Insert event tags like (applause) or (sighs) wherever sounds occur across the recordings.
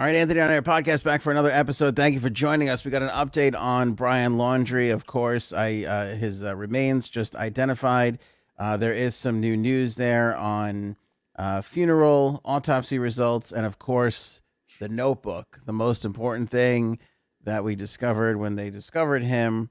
All right, Anthony on Air podcast back for another episode. Thank you for joining us. We got an update on Brian Laundrie, Of course, I uh, his uh, remains just identified. Uh, there is some new news there on uh, funeral, autopsy results, and of course, the notebook. The most important thing that we discovered when they discovered him.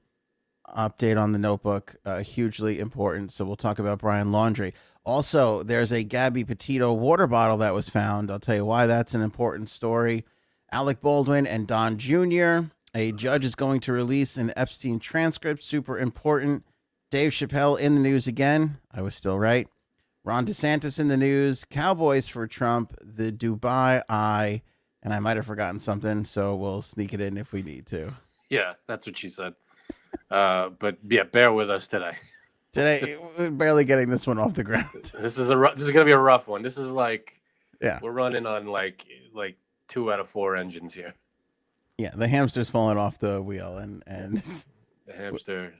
Update on the notebook, uh, hugely important. So we'll talk about Brian Laundrie. Also, there's a Gabby Petito water bottle that was found. I'll tell you why that's an important story. Alec Baldwin and Don Jr. A judge is going to release an Epstein transcript. Super important. Dave Chappelle in the news again. I was still right. Ron DeSantis in the news. Cowboys for Trump. The Dubai Eye. And I might have forgotten something, so we'll sneak it in if we need to. Yeah, that's what she said. Uh, but yeah, bear with us today. Today, we're barely getting this one off the ground. (laughs) This is a ru- this is gonna be a rough one. This is like Yeah. we're running on like like two out of four engines here. Yeah, the hamster's falling off the wheel, and and (laughs) The hamster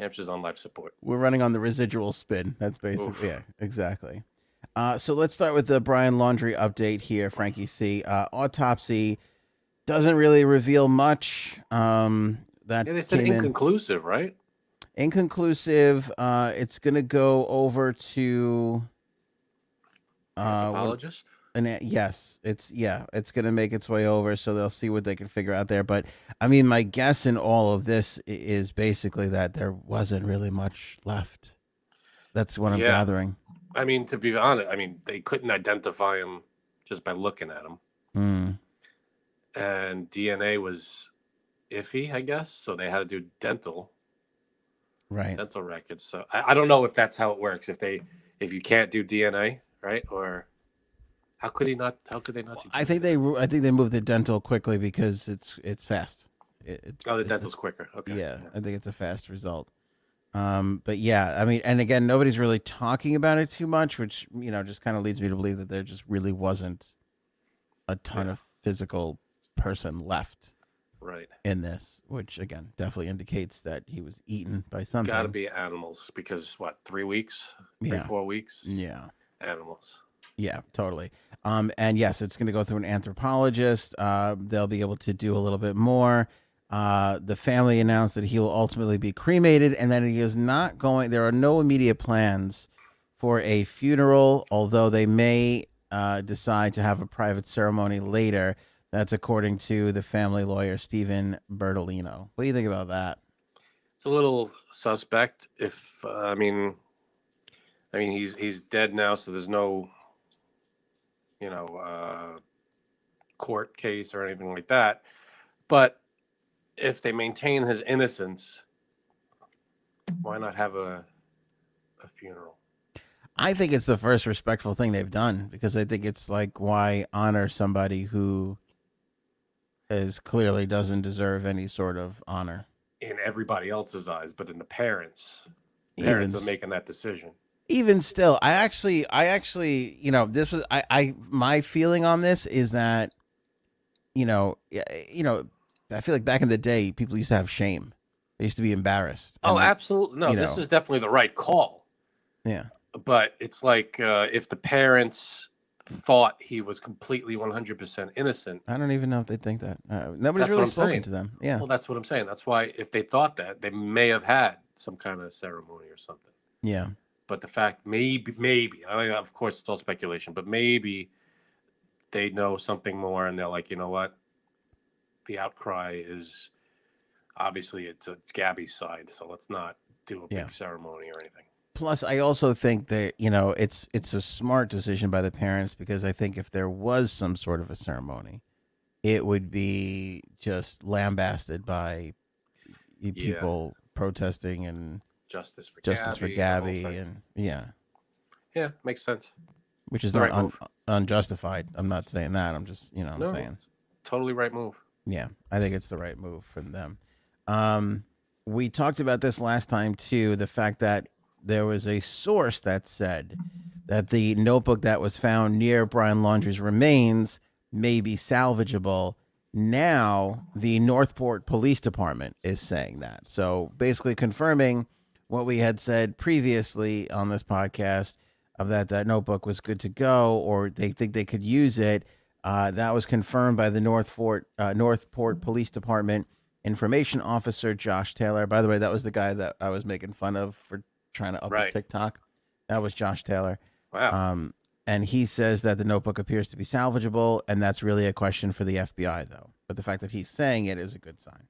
hamster's on life support. we're running on the residual spin. That's basically Oof. yeah, exactly. Uh, so let's start with the Brian Laundrie update here, Frankie C. Uh, autopsy doesn't really reveal much. Um, that Yeah, they said came in- inconclusive, right? Inconclusive. Uh, it's gonna go over to uh, Anthropologist. And yes, it's yeah, it's gonna make its way over, so they'll see what they can figure out there. But I mean, my guess in all of this is basically that there wasn't really much left. That's what I'm Yeah. gathering. I mean, to be honest, I mean they couldn't identify him just by looking at him, Mm, and DNA was iffy, I guess. So they had to do dental right. dental records. So I, I don't know if that's how it works. If they if you can't do DNA, right? Or how could he not? How could they not? do I think they I think they moved the dental quickly because it's it's fast. It, it's, Oh, the it's a- dental's quicker. Okay. Yeah, I think it's a fast result. Um, but yeah, I mean, and again, nobody's really talking about it too much, which you know just kind of leads me to believe that there just really wasn't a ton Yeah. of physical person left Right. in this, which again definitely indicates that he was eaten by something. Got to be animals because what? Three weeks? Three, Yeah. four weeks? Yeah. Animals. Yeah, totally. Um, and yes, it's going to go through an anthropologist. Uh, they'll be able to do a little bit more. Uh, the family announced that he will ultimately be cremated, and that he is not going. There are no immediate plans for a funeral, although they may uh, decide to have a private ceremony later. That's according to the family lawyer Steven Bertolino. What do you think about that? It's a little suspect. If uh, I mean, I mean he's he's dead now, so there's no, you know, uh, court case or anything like that. But if they maintain his innocence, why not have a a funeral? I think it's the first respectful thing they've done because I think it's like why honor somebody who is clearly doesn't deserve any sort of honor. in everybody else's eyes, but in the parents, parents s- are making that decision. Even still, I actually, I actually, you know, this was, I, I, my feeling on this is that, you know, you know, I feel like back in the day, people used to have shame. They used to be embarrassed. Oh, like, absolutely. No, this know. is definitely the right call. Yeah. But it's like uh, if the parents thought he was completely 100% innocent. I don't even know if they think that. Uh, nobody's That's really spoken saying. to them. Yeah. Well, that's what I'm saying. That's why if they thought that, they may have had some kind of ceremony or something. yeah. But the fact, maybe, maybe, I mean, of course, it's all speculation, but maybe they know something more and they're like, you know what? The outcry is obviously it's, it's Gabby's side, so let's not do a Yeah. big ceremony or anything. Plus, I also think that you know it's it's a smart decision by the parents because I think if there was some sort of a ceremony, it would be just lambasted by y- Yeah. people protesting and Justice for justice for Gabby, whole Gabby and yeah, Yeah, makes sense. which is The not right un- unjustified. I'm not saying that. I'm just you know I'm No, saying totally right move. yeah. I think it's the right move for them. Um, we talked about this last time too. The fact that there was a source that said that the notebook that was found near Brian Laundrie's remains may be salvageable. Now, the Northport Police Department is saying that. So, basically, confirming what we had said previously on this podcast of that that notebook was good to go, or they think they could use it. Uh, that was confirmed by the Northport uh, Northport Police Department information officer Josh Taylor. By the way, that was the guy that I was making fun of for trying to up his TikTok. That was Josh Taylor. Wow. Um, and he says that the notebook appears to be salvageable, and that's really a question for the FBI, though. But the fact that he's saying it is a good sign.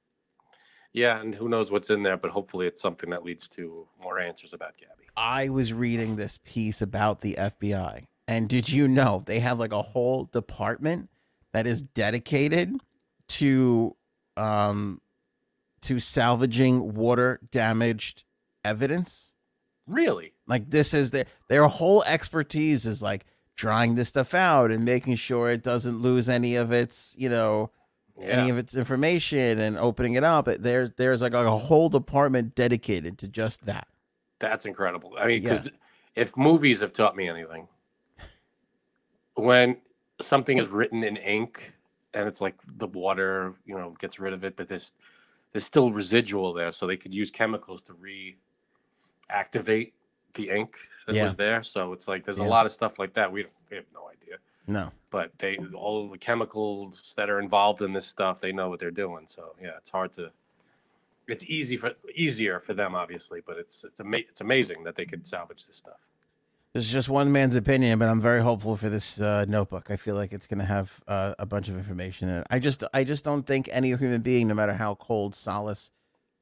yeah, and who knows what's in there, but hopefully it's something that leads to more answers about Gabby. I was reading this piece about the FBI, and did you know they have like a whole department that is dedicated to um to salvaging water damaged evidence? Really? Like this is their their whole expertise is like drawing this stuff out and making sure it doesn't lose any of its, you know, any of its information and opening it up. There's there's like a whole department dedicated to just that. That's incredible. I mean, Yeah. because if movies have taught me anything, when something is written in ink and it's like the water, you know, gets rid of it, but there's there's still residual there, so they could use chemicals to reactivate the ink that Yeah. was there. So it's like there's Yeah. a lot of stuff like that. We don't, we have no idea, No. but they all the chemicals that are involved in this stuff, they know what they're doing. So yeah, it's hard to. It's easy for easier for them, obviously, but it's it's ama- it's amazing that they could salvage this stuff. This is just one man's opinion, but I'm very hopeful for this uh, notebook. I feel like it's going to have uh, a bunch of information in it. I just, I just don't think any human being, no matter how cold, solace,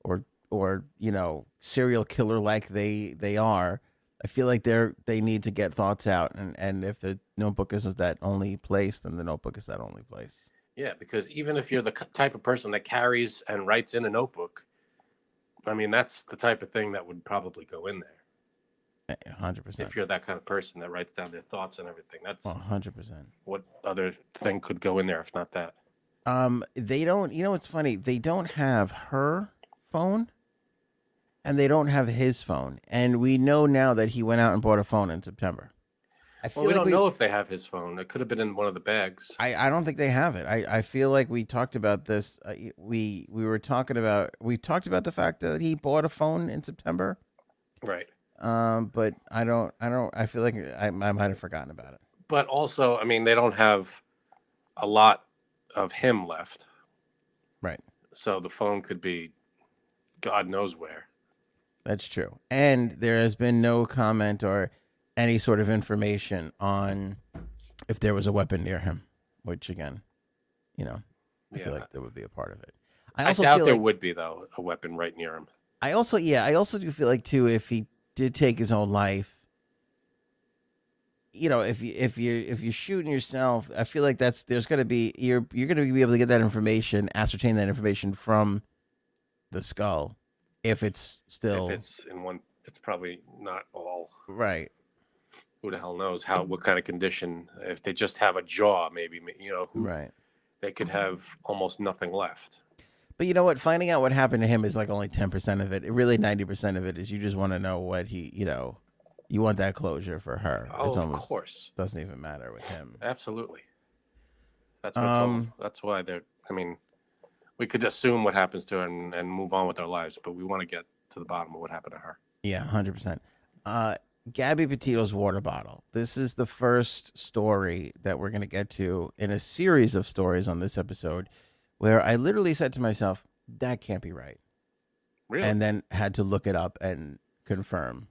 or or you know, serial killer like they they are, I feel like they're they need to get thoughts out. And and if the notebook isn't that only place, then the notebook is that only place. Yeah, because even if you're the type of person that carries and writes in a notebook, I mean, that's the type of thing that would probably go in there. Hundred percent. If you're that kind of person that writes down their thoughts and everything, that's hundred percent. what other thing could go in there if not that? Um, they don't. You know it's funny? They don't have her phone, and they don't have his phone. And we know now that he went out and bought a phone in September. I feel Well, we like don't know if they have his phone. It could have been in one of the bags. I, I don't think they have it. I, I feel like we talked about this. Uh, we we were talking about we talked about the fact that he bought a phone in September. Right. Um, but I don't I don't I feel like I, I might have forgotten about it. But also, I mean, they don't have a lot of him left. Right. So the phone could be God knows where. That's true. And there has been no comment or any sort of information on if there was a weapon near him, which again, you know, I feel like that would be a part of it. I I, also doubt feel there like would be though a weapon right near him. I also yeah, I also do feel like too if he did take his own life, you know, if you if you if you're shooting yourself, I feel like that's there's gonna be you're you're gonna be able to get that information, ascertain that information from the skull, if it's still If it's in one, it's probably not all. right. Who the hell knows how what kind of condition? If they just have a jaw, maybe you know, who, Right. they could have almost nothing left. But you know what? Finding out what happened to him is like only ten percent of it. Really, ninety percent of it is you just want to know what he, you know, you want that closure for her. Oh, it's of course, doesn't even matter with him. absolutely. That's what's all- Um, that's why they're. I mean, we could assume what happens to her and, and move on with our lives, but we want to get to the bottom of what happened to her. Yeah, hundred percent. Uh, Gabby Petito's water bottle. This is the first story that we're gonna get to in a series of stories on this episode, where I literally said to myself, "That can't be right," Really? and then had to look it up and confirm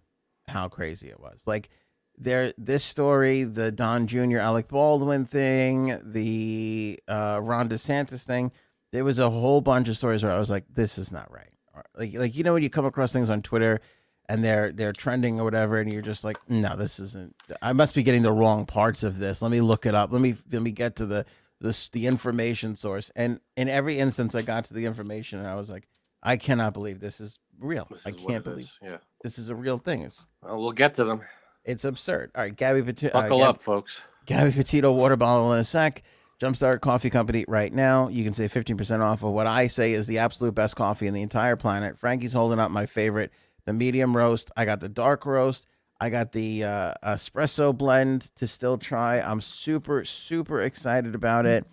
how crazy it was. Like there, this story, the Don Jr. Alec Baldwin thing, the uh, Ron DeSantis thing. There was a whole bunch of stories where I was like, "This is not right." Like, like you know when you come across things on Twitter and they're they're trending or whatever, and you're just like, "No, this isn't." I must be getting the wrong parts of this. Let me look it up. Let me let me get to the the the information source. And in every instance, I got to the information, and I was like, "I cannot believe this is real. This I is can't believe is, Yeah. this is a real thing." It's, Well, we'll get to them. It's absurd. All right, Gabby Petito. Buckle Gab- up, folks. Gabby Petito water bottle in a sec. Jumpstart Coffee Company right now. You can save 15% off of what I say is the absolute best coffee in the entire planet. Frankie's holding up my favorite, the medium roast. I got the dark roast. I got the uh, espresso blend to still try. I'm super, super excited about it.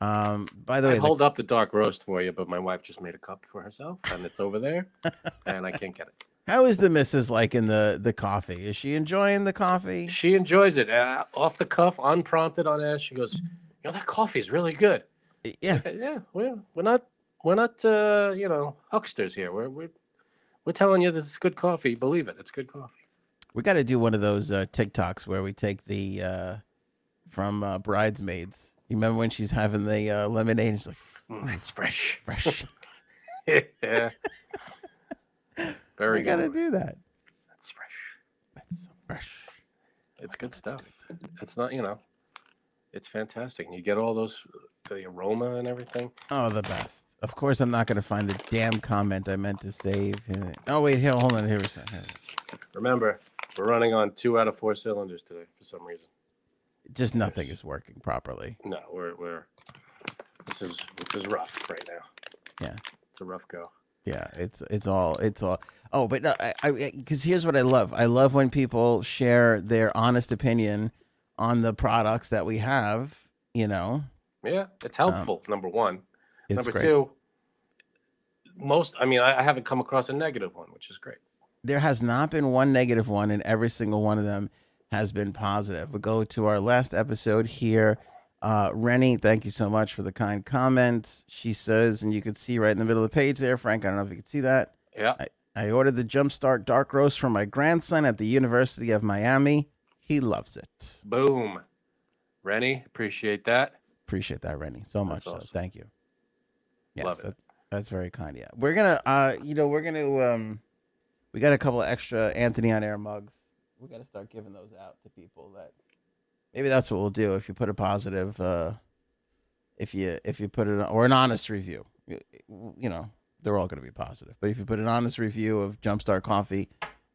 Um, by the I way, the- hold up the dark roast for you, but my wife just made a cup for herself, and it's over there, (laughs) and I can't get it. how is the missus liking the the coffee? Is she enjoying the coffee? She enjoys it uh, off the cuff, unprompted on ask. She goes, "You know that coffee is really good." Yeah. Yeah, we're we're not we're not uh, you know hucksters here. We're we're we're telling you this is good coffee. Believe it, it's good coffee. We got to do one of those uh, TikToks where we take the uh, from uh, Bridesmaids. You remember when she's having the uh, lemonade? And she's like, Mm, it's fresh. fresh. (laughs) yeah. Very we got to do that. It's fresh. That's so fresh. It's good stuff. It's not you know, it's fantastic, and you get all those uh, the aroma and everything. Oh, the best. Of course, I'm not going to find the damn comment I meant to save. Oh, wait, here, hold on. Here we go. Remember, we're running on two out of four cylinders today for some reason. Just nothing is working properly. No, we're we're this is this is rough right now. Yeah. It's a rough go. Yeah, it's it's all it's all. Oh, but no, I I because here's what I love. I love when people share their honest opinion on the products that we have. You know, Yeah, it's helpful. number one. Um, number great. two, most. I mean, I, I haven't come across a negative one, which is great. there has not been one negative one, and every single one of them has been positive. We go to our last episode here. Uh, Rennie, thank you so much for the kind comments. She says, and you can see right in the middle of the page there, Frank. I don't know if you can see that. Yeah, I ordered the Jumpstart Dark Roast for my grandson at the University of Miami. He loves it. boom. Rennie, appreciate that. Appreciate that, Rennie, so much. That's So thank you. Yes, Love it. That's, that's very kind. Yeah, we're gonna, uh, you know, we're gonna, um, we got a couple of extra Anthony on Air mugs. We got to start giving those out to people. That maybe that's what we'll do if you put a positive, uh, if you if you put it or an honest review. You, you know, they're all gonna be positive, but if you put an honest review of Jumpstart Coffee,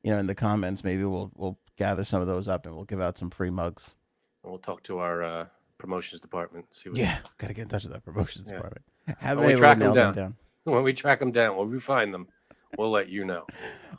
you know, in the comments, maybe we'll we'll gather some of those up and we'll give out some free mugs. And we'll talk to our uh, promotions department. See what Yeah, gotta get in touch with that promotions Yeah. department. Have When we track to track 'em nail them down. when we track them down, when we find them, we'll let you know. (laughs)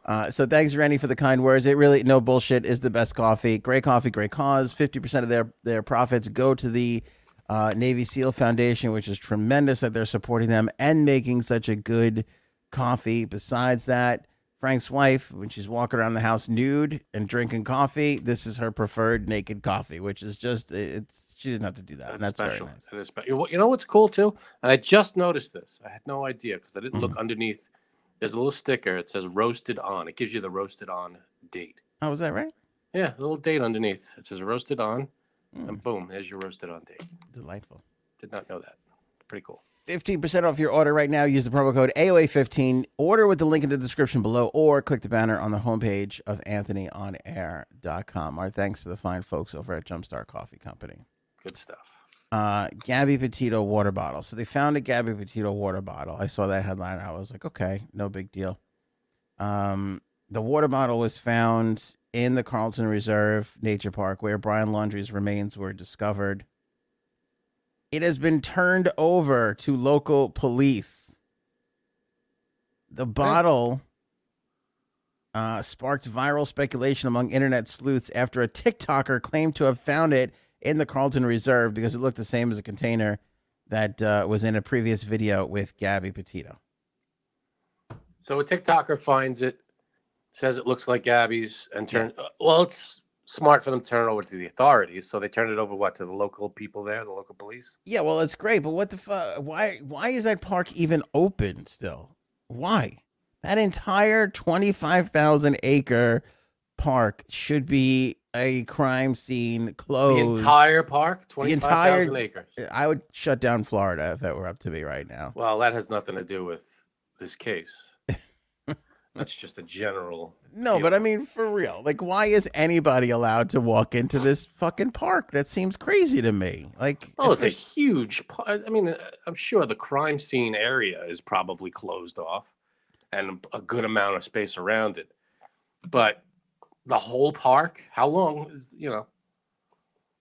Uh, so thanks, Randy, for the kind words. It really no bullshit is the best coffee. Great coffee, great cause. Fifty percent of their their profits go to the uh, Navy SEAL Foundation, which is tremendous that they're supporting them and making such a good coffee. Besides that, Frank's wife, when she's walking around the house nude and drinking coffee, this is her preferred naked coffee, which is just it's she doesn't have to do that. and That's, that's special. very nice. It is spe- you know- what's cool too? And I just noticed this. I had no idea because I didn't look Mm-hmm. underneath. There's a little sticker. It says roasted on. It gives you the roasted on date. Oh, is that right? Yeah, a little date underneath. It says roasted on, Mm, and boom, there's your roasted on date. delightful. Did not know that. Pretty cool. 15% off your order right now. Use the promo code AOA15. Order with the link in the description below or click the banner on the homepage of anthonyonair.com. Our thanks to the fine folks over at Jumpstart Coffee Company. Good stuff. Uh, Gabby Petito water bottle. So they found a Gabby Petito water bottle. I saw that headline. I was like, okay, no big deal. Um, the water bottle was found in the Carlton Reserve Nature Park where Brian Laundrie's remains were discovered. It has been turned over to local police. The bottle uh, sparked viral speculation among internet sleuths after a TikToker claimed to have found it in the Carlton Reserve because it looked the same as a container that uh, was in a previous video with Gabby Petito. So a TikToker finds it, says it looks like Gabby's, and turn. uh, Well, it's smart for them to turn it over to the authorities. So they turn it over what to the local people there, the local police. Yeah, well, it's great, but what the fuck? Why? Why is that park even open still? Why? That entire twenty-five thousand acre park should be a crime scene closed. The entire park, twenty-five entire- acres. I would shut down Florida if that were up to me right now. Well, that has nothing to do with this case. That's just a general. No, but I mean for real. Like, why is anybody allowed to walk into this fucking park? That seems crazy to me. Like, Oh, it's a huge. I mean, uh, I'm sure the crime scene area is probably closed off, and a good amount of space around it. But the whole park. How long is you know?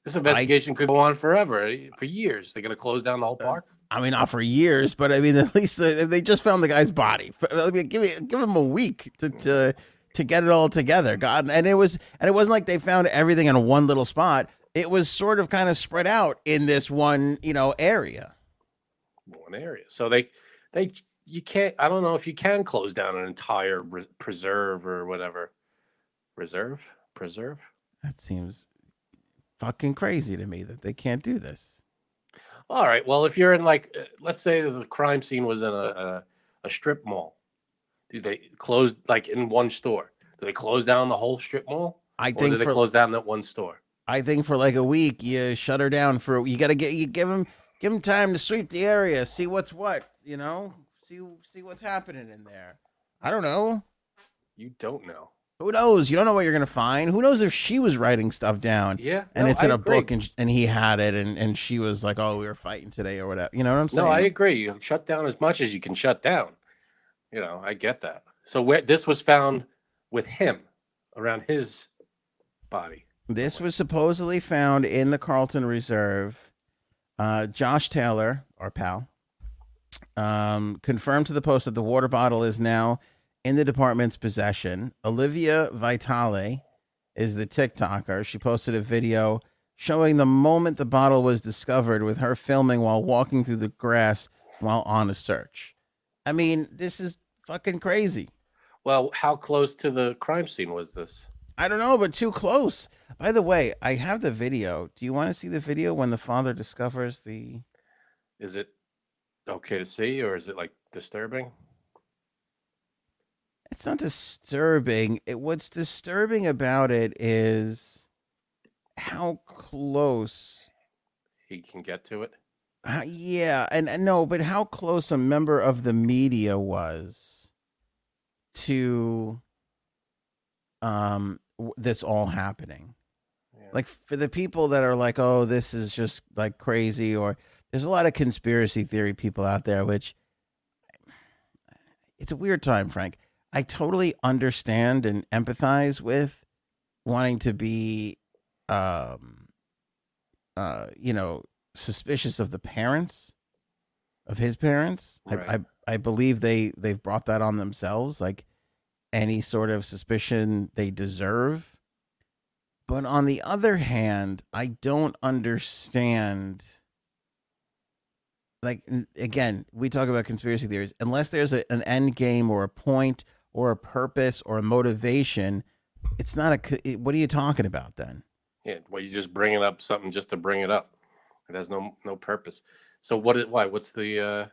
This investigation I, could go on forever, eh, for years. They're gonna close down the whole uh, park. I mean, not for years, but I mean, (laughs) at least uh, they just found the guy's body. I mean, give me, give him a week to, to to get it all together. God, and it was, and it wasn't like they found everything in one little spot. It was sort of kind of spread out in this one, you know, area. One area. So they, they, you can't. I don't know if you can close down an entire re- preserve or whatever. Reserve, preserve. That seems fucking crazy to me that they can't do this. All right. Well, if you're in like, uh, let's say the crime scene was in a, a, a strip mall, do they close like in one store? Do they close down the whole strip mall? I think or do they for, close down that one store? I think for like a week, you shut her down for. You got to get you give them give them time to sweep the area, see what's what. You know, see see what's happening in there. I don't know. You don't know. Who knows? You don't know what you're gonna find. Who knows if she was writing stuff down? Yeah, and no, it's in I a agree. book, and and he had it, and and she was like, "Oh, we were fighting today, or whatever." You know what I'm saying? No, I agree. You shut down as much as you can shut down. You know, I get that. So where this was found with him around his body. This was supposedly found in the Carlton Reserve. Uh, Josh Taylor, our pal, um, confirmed to the Post that the water bottle is now in the department's possession. Olivia Vitale is the TikToker. She posted a video showing the moment the bottle was discovered with her filming while walking through the grass while on a search. I mean, this is fucking crazy. Well, how close to the crime scene was this? I don't know, but too close. By the way, I have the video. Do you want to see the video when the father discovers the Is it okay to see or is it like disturbing? It's not disturbing. It, what's disturbing about it is how close he can get to it. Uh, yeah, and, and no, but how close a member of the media was to um this all happening. Yeah. Like for the people that are like, "Oh, this is just like crazy," or there's a lot of conspiracy theory people out there, which it's a weird time, Frank. I totally understand and empathize with wanting to be, um, uh, you know, suspicious of the parents of his parents. Right. I, I I believe they they've brought that on themselves, like any sort of suspicion they deserve. But on the other hand, I don't understand. Like again, we talk about conspiracy theories. Unless there's a, an end game or a point or a purpose or a motivation, it's not a. it- What are you talking about then? Yeah, well, you're just bringing up something just to bring it up. It has no no purpose. So what? It, why? What's the? uh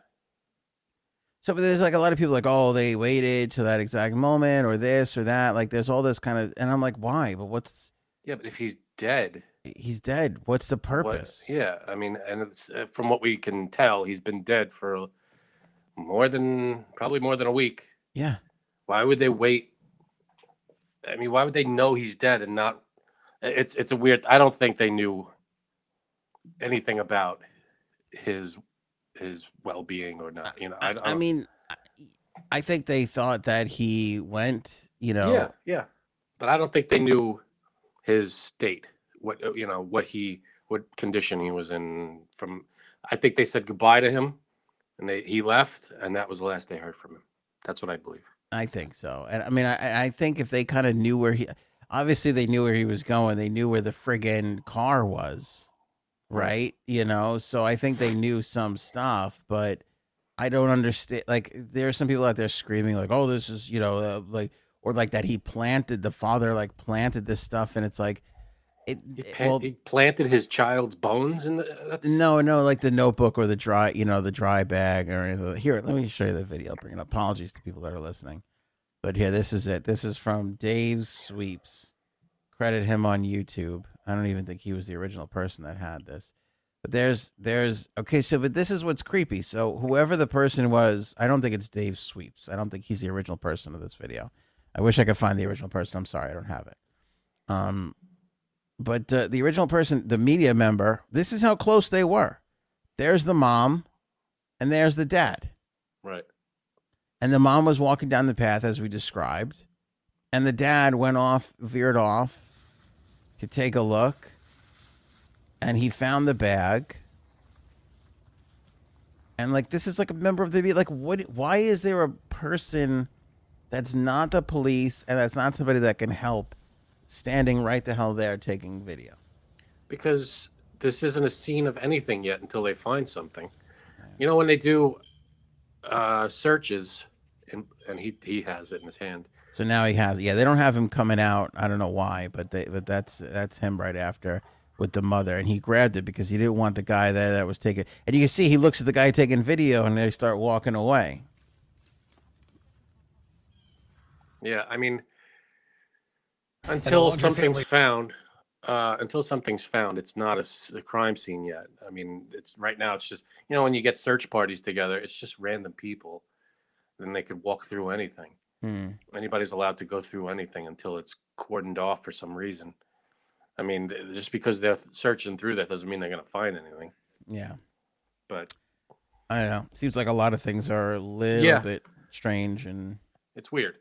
So, but there's like a lot of people like, oh, they waited to that exact moment or this or that. Like, there's all this kind of, and I'm like, why? But what's Yeah, but if he's dead, he's dead? What's the what- purpose? yeah, I mean, and it's uh, from what we can tell, he's been dead for more than probably more than a week. Yeah. Why would they wait? I mean, why would they know he's dead and not? It's it's a weird. I don't think they knew anything about his his well being or not. You know, I, I, don't- I mean, I- think they thought that he went, you know, yeah, yeah, but I don't think they knew his state. What you know, what he, what condition he was in. From, I think they said goodbye to him, and they he left, and that was the last they heard from him. That's what I believe. I think so. And I mean, I, I think if they kind of knew where he, obviously they knew where he was going. They knew where the friggin' car was, right? You know, so I think they knew some stuff, but I don't understand. Like, there are some people out there screaming, like, "Oh, this is," you know, uh, like, or like that he planted the father, like planted this stuff, and it's like, it. He, it- pa- well, he planted his child's bones in the. That's, no, no, like the notebook or the dry, you know, the dry bag or anything. Here, let me show you the video. I'll bring it up. Apologies to people that are listening. But here, this is it. This is from Dave Sweeps. Credit him on YouTube. I don't even think he was the original person that had this. But there's, there's, okay, so, but this is what's creepy. So, whoever the person was, I don't think it's Dave Sweeps. I don't think he's the original person of this video. I wish I could find the original person. I'm sorry, I don't have it. Um, but uh, the original person, the media member, this is how close they were. There's the mom, and there's the dad. Right. And the mom was walking down the path as we described, and the dad went off, veered off to take a look, and he found the bag. And like this is like a member of the like what? Why is there a person that's not the police and that's not somebody that can help standing right the hell there taking video? Because this isn't a scene of anything yet until they find something. You know when they do uh, searches, and and he he has it in his hand. So now he has. Yeah, they don't have him coming out. I don't know why, but they but that's that's him right after with the mother, and he grabbed it because he didn't want the guy there that was taking. And you can see he looks at the guy taking video, and they start walking away. Yeah, I mean, until something's found, uh, until something's found, it's not a crime scene yet. I mean, it's right now. It's just you know when you get search parties together, it's just random people. Then they could walk through anything. Hmm. Anybody's allowed to go through anything until it's cordoned off for some reason. I mean, just because they're searching through that doesn't mean they're going to find anything. Yeah, But I don't know. Seems like a lot of things are a little Yeah. bit strange, and it's weird.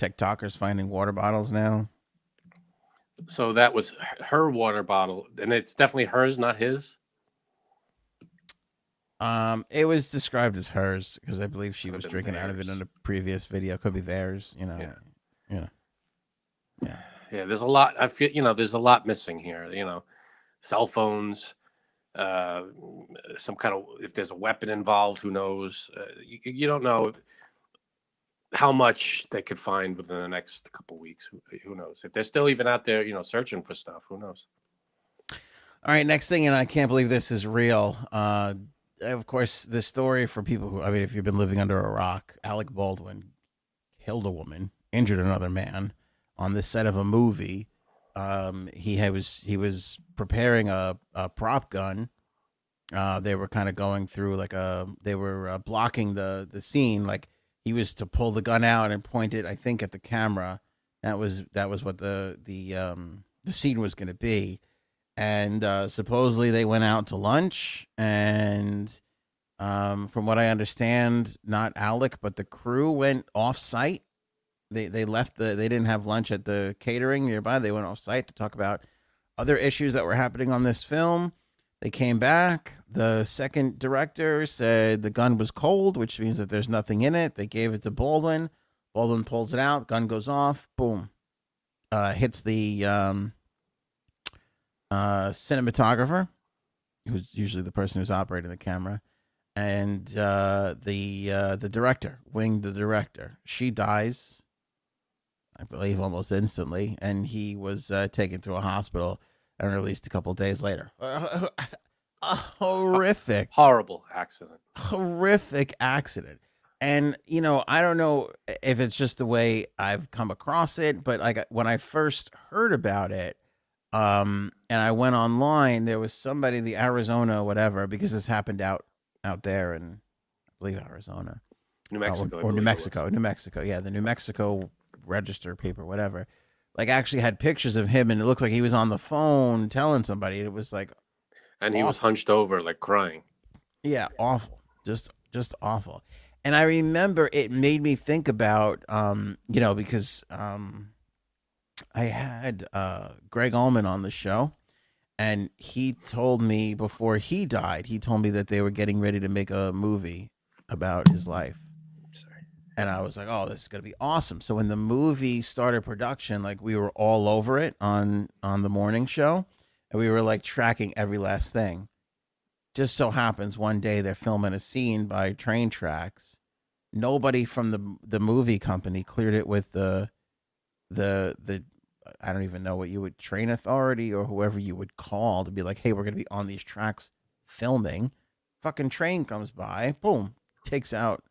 TikTokers finding water bottles now. So that was her water bottle, and it's definitely hers, not his. Um, it was described as hers because I believe she Could've was drinking out of it in a previous video. Could be theirs, you know. Yeah. You know. Yeah. Yeah, there's a lot. I feel you know, there's a lot missing here. You know, cell phones, uh, some kind of if there's a weapon involved, who knows? Uh, you, you don't know how much they could find within the next couple weeks. Who, who knows? If they're still even out there, you know, searching for stuff, who knows? All right, next thing, and I can't believe this is real. Uh, of course, the story for people who, I mean, if you've been living under a rock, Alec Baldwin killed a woman, injured another man on the set of a movie. Um, he had, was he was preparing a, a prop gun. Uh, they were kind of going through like a they were uh, blocking the the scene. Like he was to pull the gun out and point it, I think, at the camera. That was that was what the the um the scene was going to be. And uh, supposedly they went out to lunch and um, from what i understand not alec but the crew went off site they they left the they didn't have lunch at the catering nearby. They went off site to talk about other issues that were happening on this film they came back. The second director said the gun was cold which means that there's nothing in it. They gave it to baldwin. Baldwin pulls it out. Gun goes off. Boom. Uh, hits the um, uh, cinematographer, who's usually the person who's operating the camera, and uh, the uh, the director, Wing, the director. She dies, I believe, almost instantly, and he was uh, taken to a hospital and released a couple days later. (laughs) a horrific, Horrible accident. horrific accident. And you know, I don't know if it's just the way I've come across it, but like when I first heard about it, um, and I went online, there was somebody, in the Arizona, whatever, because this happened out out there in, I believe Arizona New uh, Mexico. I or, or New. Mexico, New Mexico, yeah, the New Mexico register paper, whatever. Like actually had pictures of him, and it looked like he was on the phone telling somebody. It was like And he was hunched over, like crying. Yeah, awful. Just just awful. And I remember it made me think about um, you know, because um I had uh Gregg Allman on the show and he told me before he died, he told me that they were getting ready to make a movie about his life. And I was like, "Oh, this is gonna be awesome!" So when the movie started production, like we were all over it on on the morning show, and we were like tracking every last thing. Just so happens one day they're filming a scene by train tracks. Nobody from the the movie company cleared it with the the the I don't even know what you would train authority or whoever you would call to be like, "Hey, we're gonna be on these tracks filming." Fucking train comes by, boom, takes out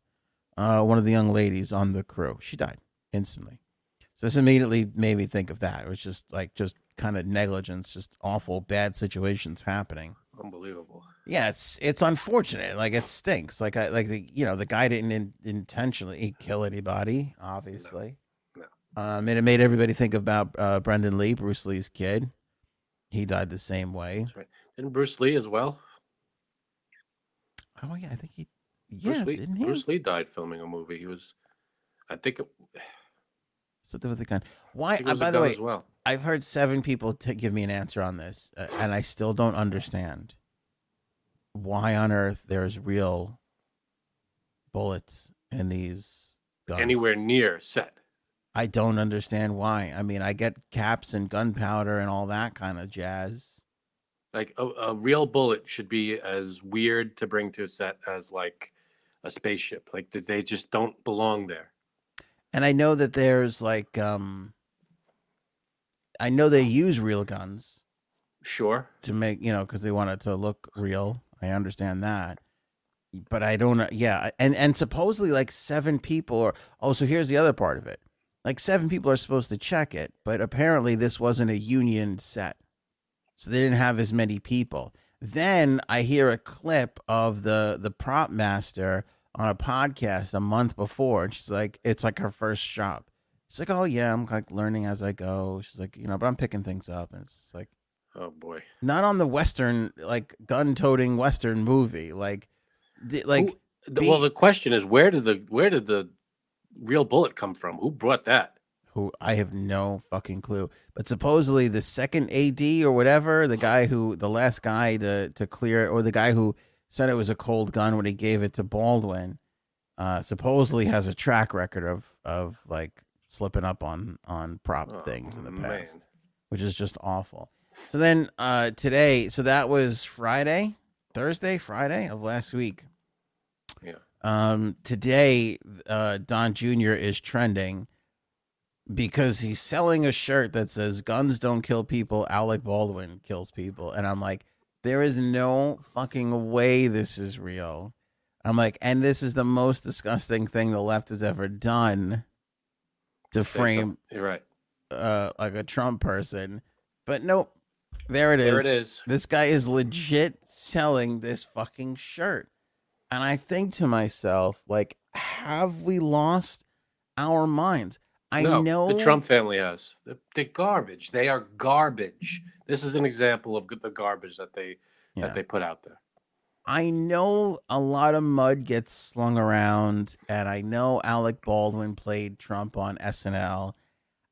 uh, one of the young ladies on the crew. She died instantly. So this immediately made me think of that. It was just like just kind of negligence, just awful, bad situations happening. Unbelievable. Yeah, it's it's unfortunate. Like it stinks. Like I like the you know the guy didn't in, intentionally kill anybody. Obviously, No. Um, and it made everybody think about uh, Brandon Lee, Bruce Lee's kid. He died the same way. That's right. Didn't Bruce Lee as well? Oh yeah, I think he. Yeah, Bruce Lee, didn't he? Bruce Lee died filming a movie. He was, I think, it, Something with a gun. Why? Uh, by the way, as well. I've heard seven people to give me an answer on this, uh, and I still don't understand why on earth there's real bullets in these guns. Anywhere near set. I don't understand why. I mean, I get caps and gunpowder and all that kind of jazz. Like a, a real bullet should be as weird to bring to a set as like a spaceship. Like they just don't belong there. And I know that there's like, um, I know they use real guns Sure. to make, you know, because they want it to look real. I understand that. But I don't, yeah. And, and supposedly like seven people are, oh, so here's the other part of it. Like seven people are supposed to check it, but apparently this wasn't a union set. So they didn't have as many people. Then I hear a clip of the the prop master on a podcast a month before, and she's like, it's like her first shop. She's like, oh yeah, I'm like learning as I go. She's like, you know, but I'm picking things up, and it's like Oh boy. not on the western like gun toting western movie, like, the, like Who- the- be- well, the question is, where did the where did the real bullet come from? Who brought that? Who I have no fucking clue. But supposedly the second AD or whatever, the guy who the last guy to to clear it, or the guy who said it was a cold gun when he gave it to Baldwin, uh, supposedly has a track record of of like slipping up on on prop Oh, things in the man. past, which is just awful. So then uh today, so that was Friday, Thursday, Friday of last week. Yeah. Um today uh Don Jr. is trending because he's selling a shirt that says guns don't kill people, Alec Baldwin kills people. And I'm like, there is no fucking way this is real. I'm like, and this is the most disgusting thing the left has ever done to Say frame something. You're right. uh like a Trump person. But nope. There it is. There it is. This guy is legit selling this fucking shirt. And I think to myself, like, have we lost our minds? I no, know the Trump family has. The, the garbage. They are garbage. This is an example of the garbage that they Yeah. that they put out there. I know a lot of mud gets slung around, and I know Alec Baldwin played Trump on SNL,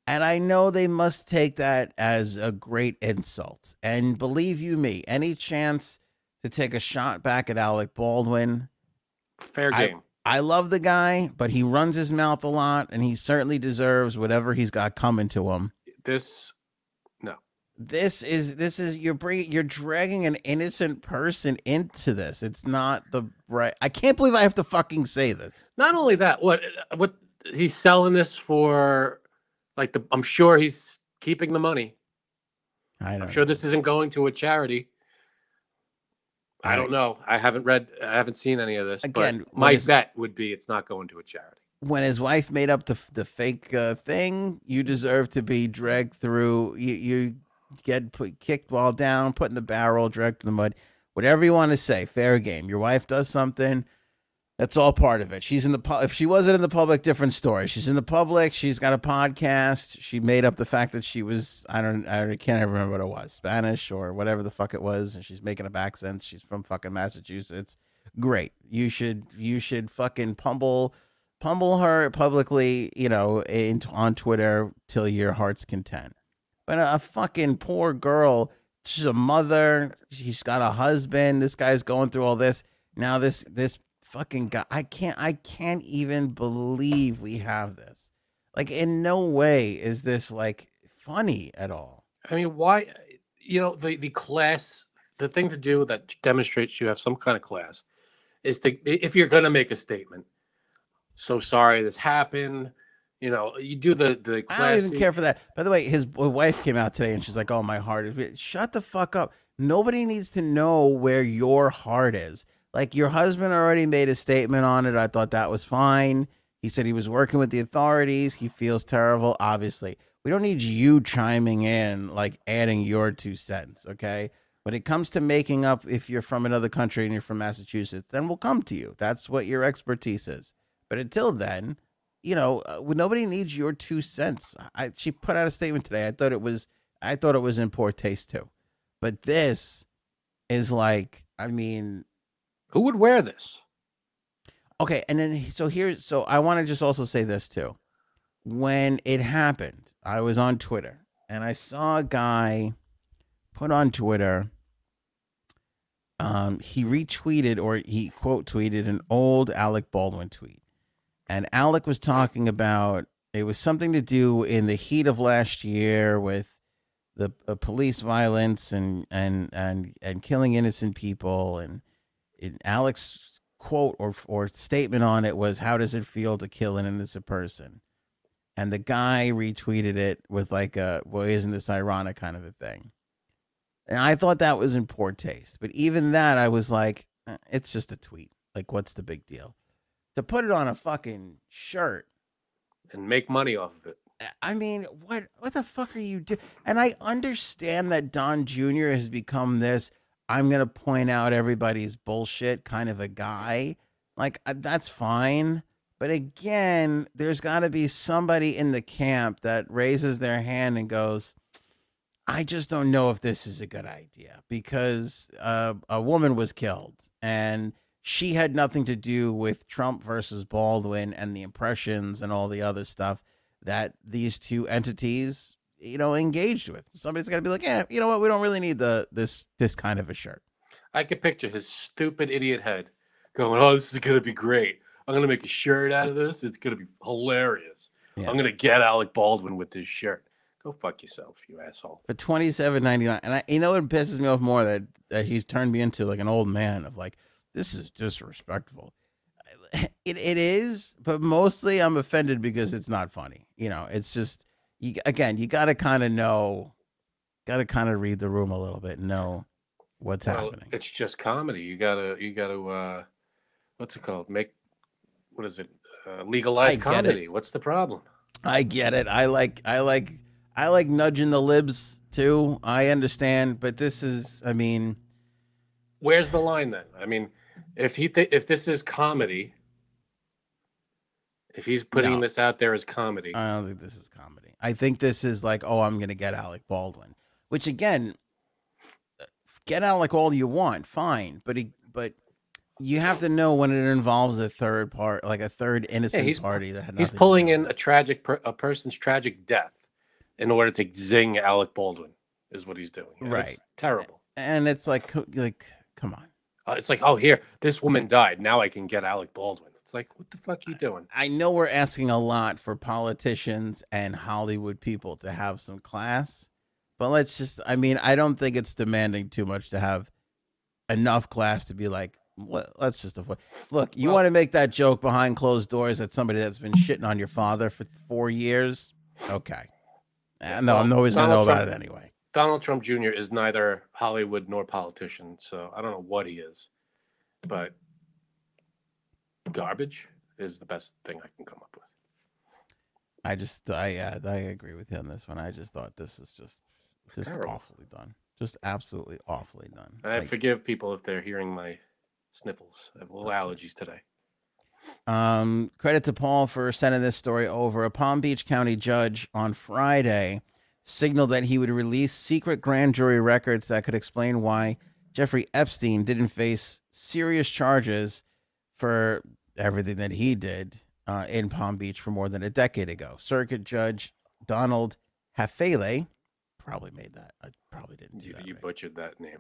and I know they must take that as a great insult. And believe you me, any chance to take a shot back at Alec Baldwin, Fair game. I love the guy, but he runs his mouth a lot, and he certainly deserves whatever he's got coming to him. this no, This is this is you're bringing you're dragging an innocent person into this. It's not the right. I can't believe I have to fucking say this. not only that, what what he's selling this for like the I'm sure he's keeping the money. I. I'm sure this isn't going to a charity. I don't know. I haven't read I haven't seen any of this. Again, but my is- bet would be it's not going to a charity. when his wife made up the the fake uh, thing, you deserve to be dragged through. You you get put kicked while down, put in the barrel, dragged to the mud. Whatever you want to say, fair game. Your wife does something. That's all part of it. She's in the pu- if she wasn't in the public, different story. She's in the public. She's got a podcast. She made up the fact that she was I don't I can't remember what it was Spanish or whatever the fuck it was, and she's making up accents. She's from fucking Massachusetts. Great. You should you should fucking pummel pummel her publicly, you know, in, on Twitter till your heart's content. But a fucking poor girl, she's a mother, she's got a husband. This guy's going through all this. Now this this fucking god, I can't I can't even believe we have this. Like in no way is this like funny at all. I mean, why you know, the the class the thing to do that demonstrates you have some kind of class is to if you're gonna make a statement. So sorry this happened. You know, you do the the I don't even care for that. By the way, his wife came out today and she's like, "Oh, my heart is." Shut the fuck up. Nobody needs to know where your heart is. Like your husband already made a statement on it. I thought that was fine. He said he was working with the authorities. He feels terrible. Obviously, we don't need you chiming in, like adding your two cents. Okay. When it comes to making up, if you're from another country and you're from Massachusetts, then we'll come to you. That's what your expertise is. But until then, you know, uh, nobody needs your two cents. I, she put out a statement today. I thought it was, I thought it was in poor taste too. But this is like, I mean, Who would wear this? okay. And then, so here's, so I want to just also say this too. when it happened, I was on Twitter and I saw a guy put on Twitter. Um, he retweeted or he quote tweeted an old Alec Baldwin tweet, and Alec was talking about it was something to do in the heat of last year with the uh, police violence and and and and killing innocent people and Alec's quote or or statement on it was how does it feel to kill an innocent person and the guy retweeted it with like a well isn't this ironic kind of a thing and i thought that was in poor taste but even that i was like eh, it's just a tweet like what's the big deal to put it on a fucking shirt and make money off of it. I mean, what what the fuck are you doing? And I understand that Don Jr. has become this. I'm gonna point out everybody's bullshit kind of a guy. Like uh, that's fine, but again, there's got to be somebody in the camp that raises their hand and goes, "I just don't know if this is a good idea because uh, a woman was killed and." she had nothing to do with Trump versus Baldwin and the impressions and all the other stuff that these two entities, you know, engaged with. Somebody's got to be like, yeah, you know what? We don't really need the this this kind of a shirt. I could picture his stupid idiot head going, "Oh, this is gonna be great. I'm gonna make a shirt out of this. It's gonna be hilarious. Yeah. I'm gonna get Alec Baldwin with this shirt." Go fuck yourself, you asshole. For twenty seven ninety nine, and I, you know what pisses me off more that that he's turned me into like an old man of like, this is disrespectful. (laughs) It it is, but mostly I'm offended because it's not funny. You know, it's just you again, you got to kind of know, got to kind of read the room a little bit and know what's well, happening. It's just comedy. You gotta you gotta uh, what's it called? Make what is it? Uh, legalize comedy. It. What's the problem? I get it. I like I like I like nudging the libs too. I understand, but this is I mean, where's the line then? I mean if he th- if this is comedy, if he's putting no. this out there as comedy, I don't think this is comedy. I think this is like, oh, I'm gonna get Alec Baldwin, which again, get Alec all you want, fine, but he, but you have to know when it involves a third part, like a third innocent yeah, party that had he's pulling in a tragic per, a person's tragic death in order to zing Alec Baldwin is what he's doing. And right, terrible. And it's like, like, come on. Uh, it's like, oh, here, this woman died. Now I can get Alec Baldwin. It's like, what the fuck are you doing? I know we're asking a lot for politicians and Hollywood people to have some class, but let's just, I mean, I don't think it's demanding too much to have enough class to be like, let's just avoid. Look, you well, want to make that joke behind closed doors at somebody that's been shitting on your father for four years? Okay. Uh, no, well, I'm always going to know Trump, about it anyway. Donald Trump Jr. is neither Hollywood nor politician, so I don't know what he is, but garbage is the best thing I can come up with. I just I uh, I agree with you on this one. I just thought this is just just Terrible. awfully done. Just absolutely awfully done. I like, forgive people if they're hearing my sniffles. I have little allergies today. Um, credit to Paul for sending this story over. A Palm Beach County judge on Friday signaled that he would release secret grand jury records that could explain why Jeffrey Epstein didn't face serious charges for everything that he did uh, in Palm Beach for more than a decade ago. Circuit Judge Donald Hafele probably made that. I probably didn't. you, that you right. butchered that name.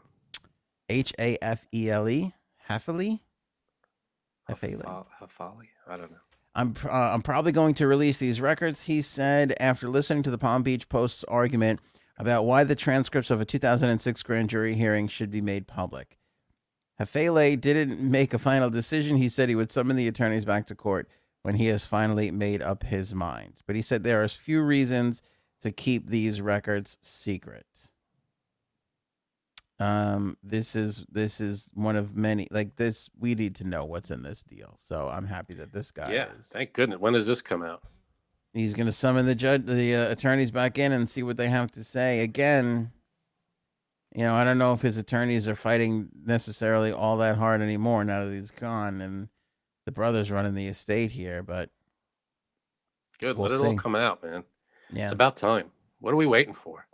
H A F E L E. Hafele. Hafele. Hafali. I don't know. I'm uh, I'm probably going to release these records, he said after listening to the Palm Beach Post's argument about why the transcripts of a 2006 grand jury hearing should be made public. Hafele didn't make a final decision. He said he would summon the attorneys back to court when he has finally made up his mind. But he said there are few reasons to keep these records secret um this is this is one of many like this we need to know what's in this deal so i'm happy that this guy yeah is. thank goodness when does this come out he's going to summon the judge the uh, attorneys back in and see what they have to say again you know i don't know if his attorneys are fighting necessarily all that hard anymore now that he's gone and the brother's running the estate here but good we'll let see. it all come out man yeah it's about time what are we waiting for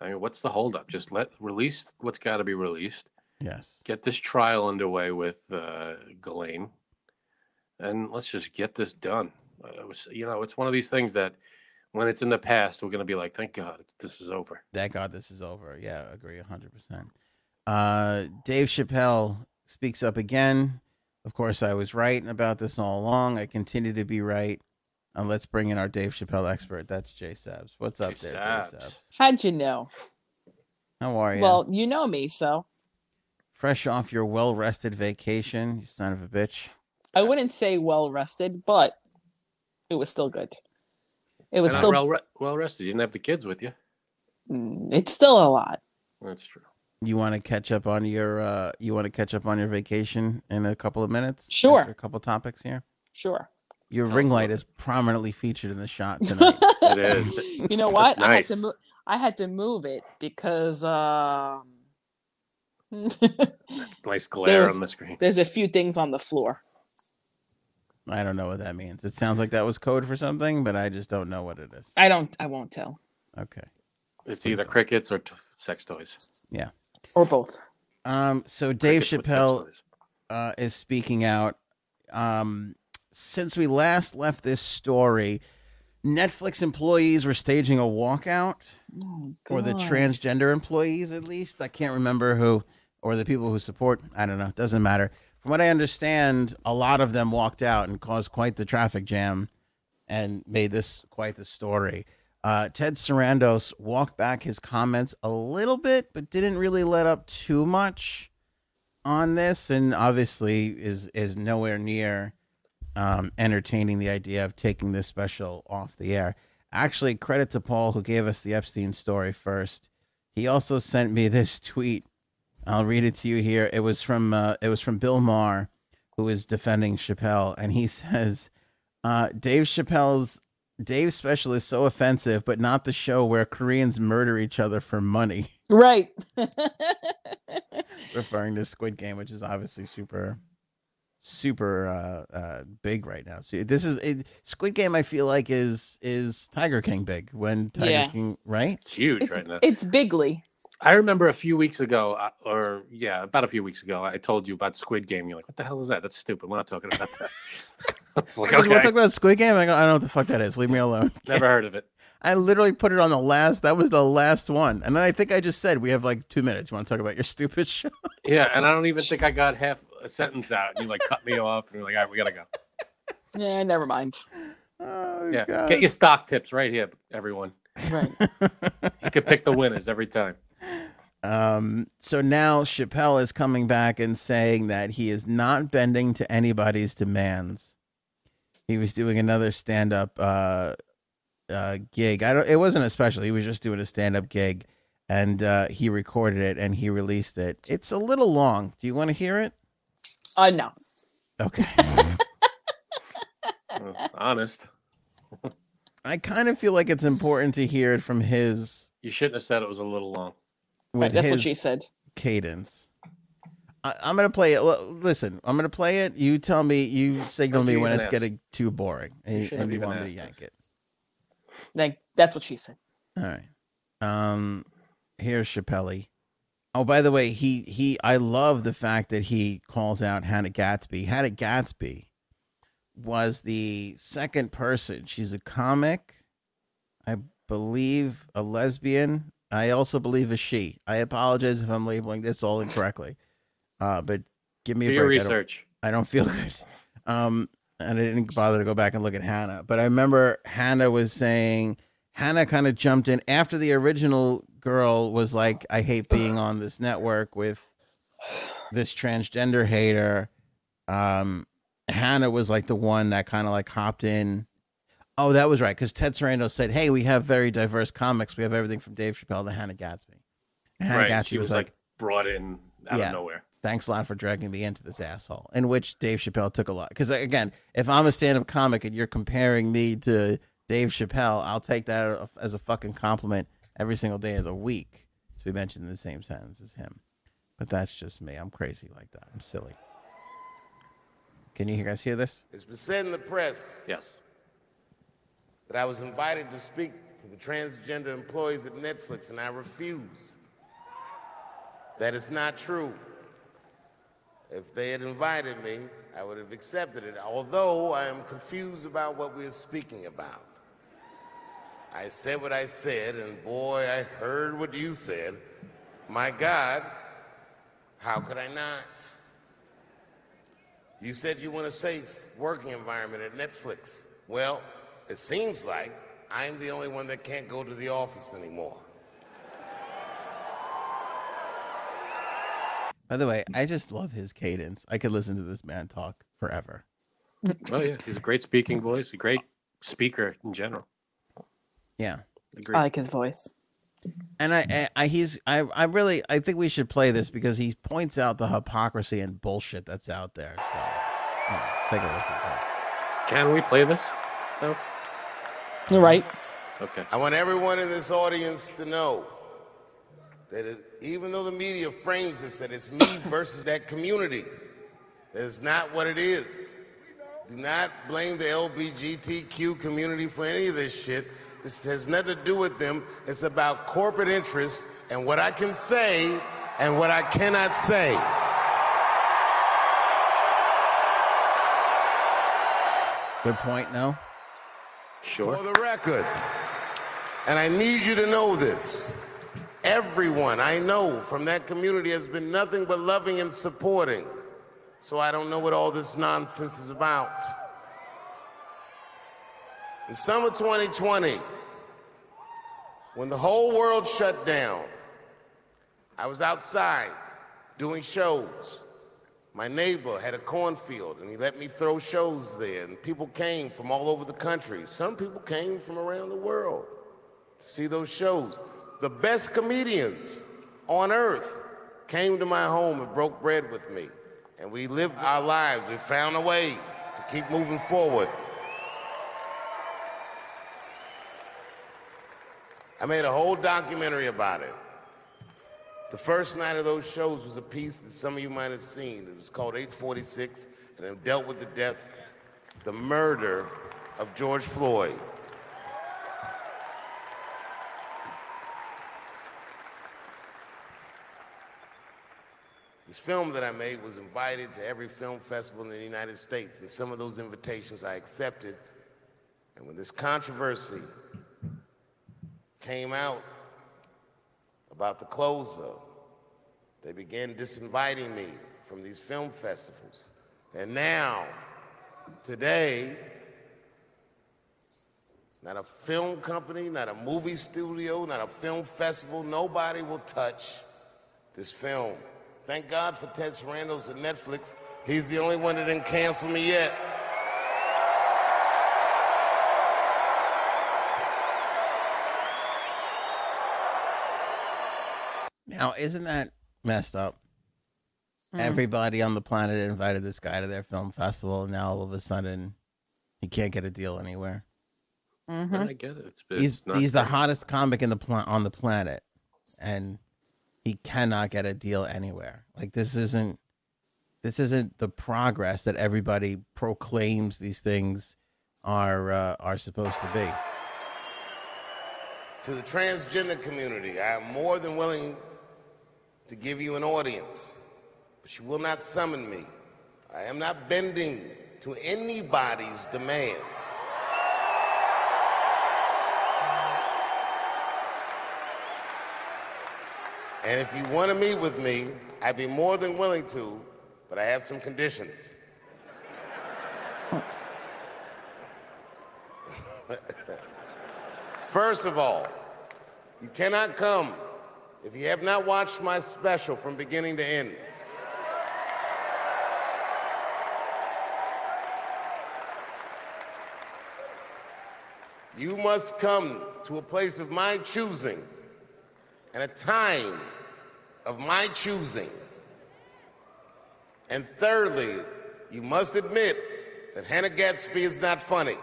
I mean, what's the holdup? Just let release what's got to be released. Yes. Get this trial underway with uh, Ghislaine, and let's just get this done. It was, you know, it's one of these things that when it's in the past, we're gonna be like, thank God this is over. Thank God this is over. Yeah, I agree 100%. Uh, Dave Chappelle speaks up again. Of course, I was right about this all along. I continue to be right. And let's bring in our Dave Chappelle expert. That's Jay Sabs. What's up Jay there, Sabs. Jay Sabs? How'd you know? How are you? Well, you know me, so Fresh off your well rested vacation, you son of a bitch. I wouldn't say well rested, but it was still good. It was And still well, re- well rested. You didn't have the kids with you. mm, it's still a lot. That's true. You want to catch up on your uh you want to catch up on your vacation in a couple of minutes? Sure. A couple topics here. Sure. Your Tell ring light is prominently featured in the shot (laughs) tonight. It is. you know That's what? I had to move. I had to move it because um, (laughs) Nice glare There's- on the screen. there's a few things on the floor. I don't know what that means. It sounds like that was code for something, but I just don't know what it is. I don't. I won't tell, Okay. It's either crickets or t- sex toys. Yeah. Or both. Um so Dave Crickets Chappelle uh, is speaking out. Um, since we last left this story, Netflix employees were staging a walkout, Oh, or the transgender employees, at least. I can't remember who, or the people who support. I don't know. Doesn't matter. From what I understand, a lot of them walked out and caused quite the traffic jam, and made this quite the story. Uh, Ted Sarandos walked back his comments a little bit, but didn't really let up too much on this, and obviously is is nowhere near um, entertaining the idea of taking this special off the air. Actually, credit to Paul who gave us the Epstein story first. He also sent me this tweet. I'll read it to you here. It was from uh, it was from Bill Maher, who is defending Chappelle, and he (laughs) says, uh, "Dave Chappelle's Dave's special is so offensive, but not the show where Koreans murder each other for money." Right. (laughs) referring to Squid Game, which is obviously super, super uh, uh, big right now. So this is it, Squid Game. I feel like is is Tiger King big when Tiger Yeah. King right? It's huge it's right now. it's bigly. I remember a few weeks ago, uh, or yeah, about a few weeks ago, I told you about Squid Game. You're like, "What the hell is that? That's stupid. We're not talking about that." (laughs) I was like, Like, "Okay, We'll talk about Squid Game. I go, I don't know what the fuck that is. Leave me alone. (laughs) never heard of it." (laughs) I literally put it on the last. That was the last one, and then I think I just said we have like two minutes. You want to talk about your stupid show? Yeah, and I don't even think I got half a sentence out. And you like cut me off, and you're like, "All right, we gotta go." Yeah, never mind. Oh, Yeah, God. get your stock tips right here, everyone. Right. (laughs) You could pick the winners every time. Um, so now Chappelle is coming back and saying that he is not bending to anybody's demands. He was doing another stand up uh, uh, gig. I don't. It wasn't a special. He was just doing a stand up gig, and uh, he recorded it and he released it. It's a little long. Do you want to hear it? Uh, no. Okay. (laughs) Well, it's honest. (laughs) I kind of feel like it's important to hear it from his You shouldn't have said it was a little long. Right, that's what she said. cadence. I, I'm gonna play it. Well, listen, I'm gonna play it. You tell me. You signal me when it's ask? getting too boring, and, shouldn't and you want me to yank us. it. Like, that's what she said. All right. Um, here's Chappelle. Oh, by the way, he he. I love the fact that he calls out Hannah Gadsby. Hannah Gadsby was the second person. She's a comic, I believe, a lesbian. I also believe a she. I apologize if I'm labeling this all incorrectly. Uh, but give me Do a your break. I don't- research. I don't feel (laughs) good. Um, and I didn't bother to go back and look at Hannah, but I remember Hannah was saying Hannah kind of jumped in after the original girl was like, "I hate being on this network with this transgender hater." Um, Hannah was like the one that kind of like hopped in. Oh, that was right, because Ted Sarandos said, "Hey, we have very diverse comics. We have everything from Dave Chappelle to Hannah Gadsby." And Hannah right. Gadsby She was like brought in out Yeah. of nowhere. thanks a lot for dragging me into this asshole. In which Dave Chappelle took a lot. Because again, if I'm a stand-up comic and you're comparing me to Dave Chappelle, I'll take that as a fucking compliment every single day of the week to be mentioned in the same sentence as him. But that's just me. I'm crazy like that. I'm silly. Can you guys hear this? It's been said in the press Yes. that I was invited to speak to the transgender employees at Netflix, and I refuse. That is not true. If they had invited me, I would have accepted it, although I am confused about what we're speaking about. I said what I said, and boy, I heard what you said. My God, how could I not? You said you want a safe working environment at Netflix. Well, it seems like I'm the only one that can't go to the office anymore. By the way, I just love his cadence. I could listen to this man talk forever. Oh yeah, he's a great speaking voice, a great speaker in general. Yeah. Agreed. I like his voice. And I, I, I he's, I, I really, I think we should play this because he points out the hypocrisy and bullshit that's out there. So, yeah, take a listen to it. Can we play this? No. You're right. Okay. I want everyone in this audience to know that it, even though the media frames this that it's me (coughs) versus that community, that is not what it is. Do not blame the LGBTQ community for any of this shit. This has nothing to do with them. It's about corporate interests and what I can say and what I cannot say. Good point. No. Sure. For the record, and I need you to know this. Everyone I know from that community has been nothing but loving and supporting. So I don't know what all this nonsense is about. In summer 2020, when the whole world shut down, I was outside doing shows. My neighbor had a cornfield and he let me throw shows there, and people came from all over the country. Some people came from around the world to see those shows. The best comedians on earth came to my home and broke bread with me. And we lived our lives. We found a way to keep moving forward. I made a whole documentary about it. The first night of those shows was a piece that some of you might have seen. It was called 846, and it dealt with the death, the murder of George Floyd. This film that I made was invited to every film festival in the United States, and some of those invitations I accepted. And when this controversy came out about the closer, they began disinviting me from these film festivals. And now, today, not a film company, not a movie studio, not a film festival, nobody will touch this film. Thank God for Ted Sarandos at Netflix. He's the only one that didn't cancel me yet. Now, isn't that messed up? Everybody on the planet invited this guy to their film festival, and now all of a sudden, he can't get a deal anywhere. Mm-hmm. I get it. It's, he's it's not he's the hottest comic in the pla- on the planet, and he cannot get a deal anywhere. Like this isn't this isn't the progress that everybody proclaims these things are uh, are supposed to be. To the transgender community, I am more than willing to give you an audience, but you will not summon me. I am not bending to anybody's demands. And if you want to meet with me, I'd be more than willing to, but I have some conditions. (laughs) First of all, you cannot come if you have not watched my special from beginning to end. You must come to a place of my choosing and a time of my choosing. And thirdly, you must admit that Hannah Gadsby is not funny.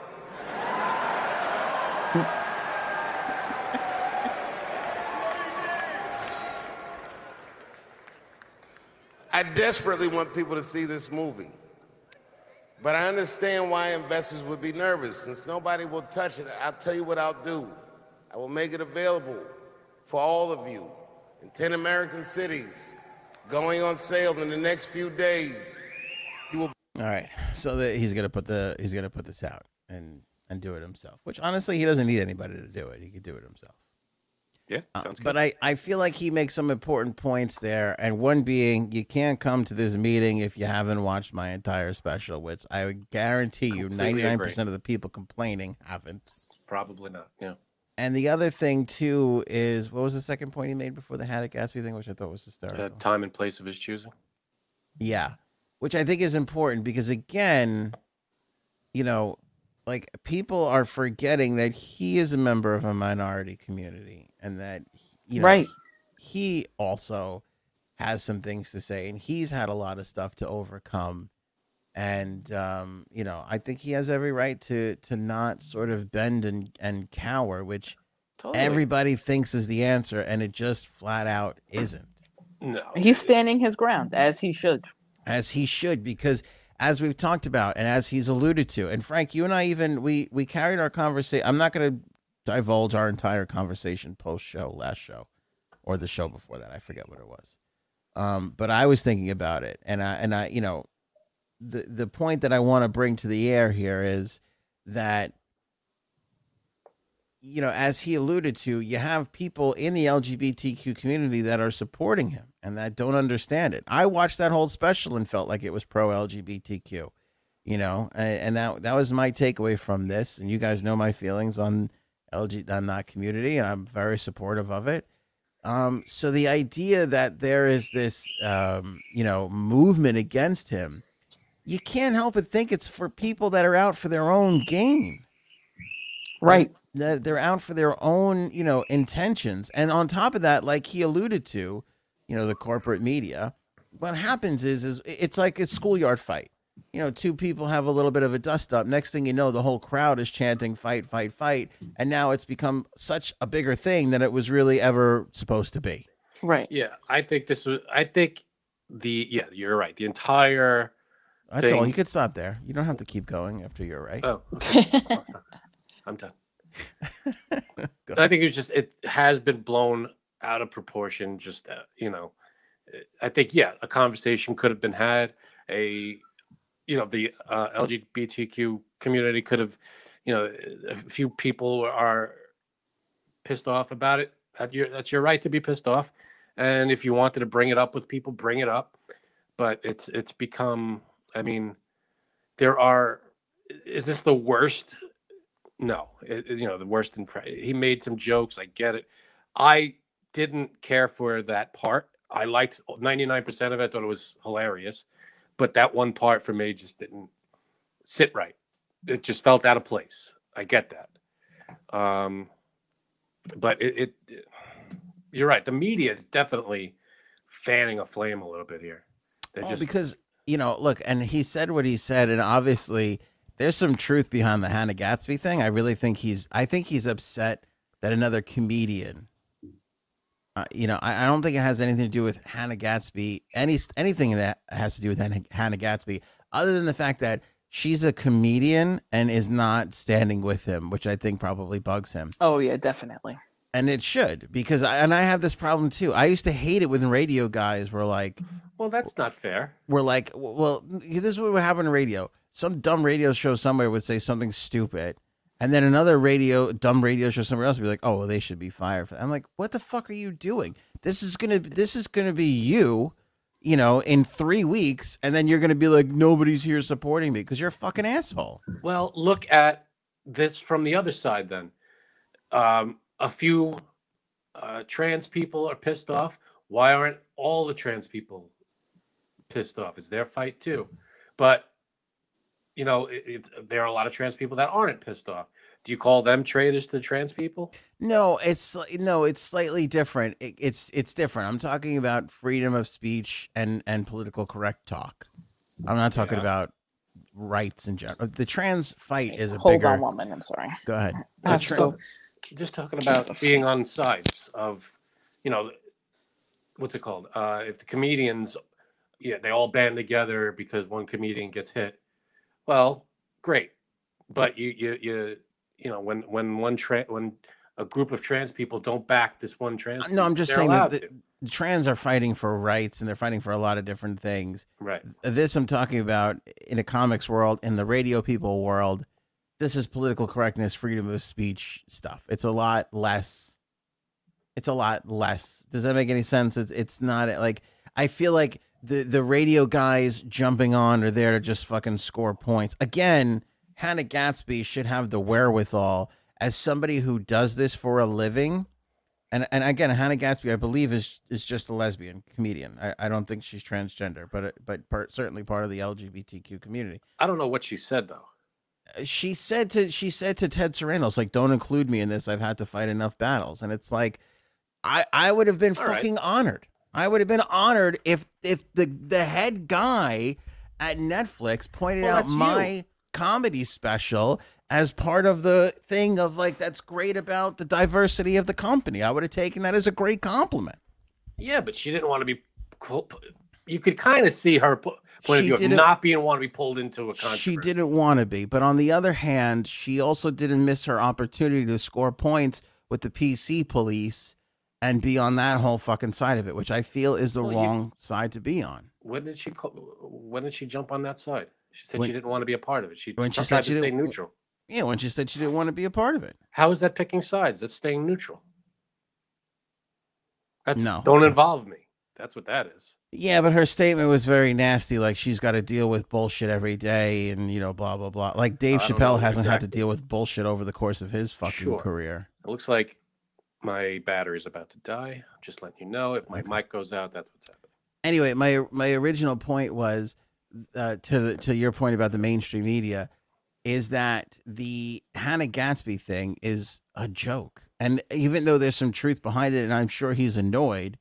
Desperately want people to see this movie. But I understand why investors would be nervous. Since nobody will touch it, I'll tell you what I'll do. I will make it available for all of you in 10 American cities going on sale in the next few days. He will All right. So that he's gonna put the he's gonna put this out and and do it himself. Which honestly, he doesn't need anybody to do it. He could do it himself. Yeah, Uh, sounds good. but I, I feel like he makes some important points there, and one being you can't come to this meeting if you haven't watched my entire special, which I would guarantee you ninety nine percent of the people complaining haven't. Probably not. Yeah. And the other thing too is what was the second point he made before the Haddock Gadsby thing, which I thought was hysterical. Uh, time and place of his choosing. Yeah. Which I think is important because again, you know, like people are forgetting that he is a member of a minority community and that you know Right. he also has some things to say and he's had a lot of stuff to overcome and um you know i think he has every right to to not sort of bend and and cower which Totally. everybody thinks is the answer and it just flat out isn't no. He's standing his ground as he should. as he should because as we've talked about and as he's alluded to. And frank you and i even we we carried our conversation i'm not going to divulge our entire conversation post show last show or the show before that i forget what it was. Um but i was thinking about it and i and i you know the the point that i want to bring to the air here is that you know, as he alluded to, you have people in the LGBTQ community that are supporting him and that don't understand it. I watched that whole special and felt like it was pro LGBTQ, you know, and, and that that was my takeaway from this. And you guys know my feelings on LG on that community, and I'm very supportive of it. Um, so the idea that there is this, um, you know, movement against him, you can't help but think it's for people that are out for their own gain Right. that they're out for their own, you know, intentions. And on top of that, like he alluded to, you know, the corporate media, what happens is is it's like a schoolyard fight. You know, two people have a little bit of a dust up. Next thing you know, the whole crowd is chanting fight, fight, fight. And now it's become such a bigger thing than it was really ever supposed to be. Right. Yeah, I think this was. I think the yeah, you're right. The entire. That's all. Thing. You could stop there. You don't have to keep going after you're right. Oh, okay. I'll stop. I'm done. (laughs) I think it's just it has been blown out of proportion. Just uh, you know, uh, I think yeah, a conversation could have been had. A you know the uh, LGBTQ community could have, you know, a few people are pissed off about it. That your that's your right to be pissed off, and if you wanted to bring it up with people, bring it up. But it's it's become. I mean, there are. Is this the worst no, it, you know the worst in. He made some jokes. I get it. I didn't care for that part. I liked ninety nine percent of it. I thought it was hilarious, but that one part for me just didn't sit right. It just felt out of place. I get that, um, but it, it. You're right. The media is definitely fanning a flame a little bit here. They're Oh, just because you know, look, and he said what he said, and obviously there's some truth behind the Hannah Gadsby thing. I really think he's, I think he's upset that another comedian, uh, you know, I, I don't think it has anything to do with Hannah Gadsby, any anything that has to do with Hannah, Hannah Gadsby, other than the fact that she's a comedian and is not standing with him, which I think probably bugs him Oh yeah, definitely. and it should because I, and I have this problem too. I used to hate it when radio guys were like, well, that's not fair. We're like, well, this is what would happen on radio. Some dumb radio show somewhere would say something stupid, and then another radio dumb radio show somewhere else would be like, oh, well, they should be fired. I'm like, what the fuck are you doing? This is gonna this is gonna be you, you know, in three weeks, and then you're gonna be like, nobody's here supporting me because you're a fucking asshole. Well, look at this from the other side then. Um, a few uh, trans people are pissed off. Why aren't all the trans people pissed off? It's their fight too. But, you know, it, it, there are a lot of trans people that aren't pissed off. Do you call them traitors to trans people? No, it's no, it's slightly different. It, it's it's different. I'm talking about freedom of speech and and political correct talk. I'm not talking Yeah. about rights in general. The trans fight is a Hold bigger. on woman. I'm sorry. Go ahead. I have Let's to go- go. Just talking about being on sides of, you know, what's it called? Uh, if the comedians, yeah, they all band together because one comedian gets hit. Well, great, but you you you you know when when one tra- when a group of trans people don't back this one trans. No, I'm just saying that the, the trans are fighting for rights and they're fighting for a lot of different things. right. This I'm talking about in a comics world, in the radio people world. This is political correctness, freedom of speech stuff. It's a lot less. It's a lot less. Does that make any sense? It's it's not like I feel like the the radio guys jumping on are there to just fucking score points. Again, Hannah Gadsby should have the wherewithal as somebody who does this for a living. And and again, Hannah Gadsby, I believe, is is just a lesbian comedian. I, I don't think she's transgender, but but part, certainly part of the LGBTQ community. I don't know what she said though. She said to she said to Ted Sarandos, like, "Don't include me in this. I've had to fight enough battles." And it's like, I I would have been All right. fucking honored. I would have been honored if if the the head guy at Netflix pointed Well, out that's you. my comedy special as part of the thing of like that's great about the diversity of the company. I would have taken that as a great compliment. Yeah, but she didn't want to be. pu- You could kind of see her point She of view of didn't- not being want to be pulled into a controversy. She didn't want to be, but on the other hand, she also didn't miss her opportunity to score points with the PC police and be on that whole fucking side of it, which I feel is the Well, you- wrong side to be on. When did she? call- When did she jump on that side? She said When- she didn't want to be a part of it. She, when she said to she stay neutral. Yeah, when she said she didn't want to be a part of it. How is that picking sides? That's staying neutral. That's No. don't involve me. That's what that is. Yeah, but her statement was very nasty. Like she's got to deal with bullshit every day, and you know, blah blah blah. Like Dave I don't know Chappelle hasn't had to deal with bullshit over the course of his fucking Sure. career. It looks like my battery's about to die. I'm just letting you know. If my Okay. mic goes out, that's what's happening. anyway, my my original point was uh, to to your point about the mainstream media is that the Hannah Gadsby thing is a joke, and even though there's some truth behind it, and I'm sure he's annoyed,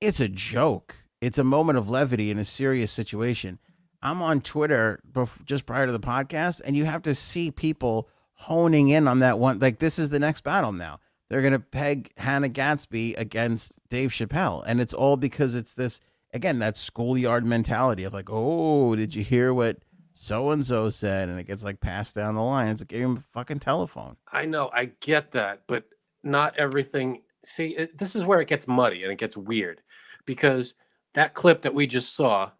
it's a joke. It's a moment of levity in a serious situation. I'm on Twitter bef- just prior to the podcast, and you have to see people honing in on that one. Like this is the next battle now. They're gonna peg Hannah Gadsby against Dave Chappelle, and it's all because it's this again that schoolyard mentality of like, oh, did you hear what so and so said? And it gets like passed down the line. It's a game of fucking telephone. I know, I get that, but not everything. See, it, this is where it gets muddy and it gets weird because that clip that we just saw,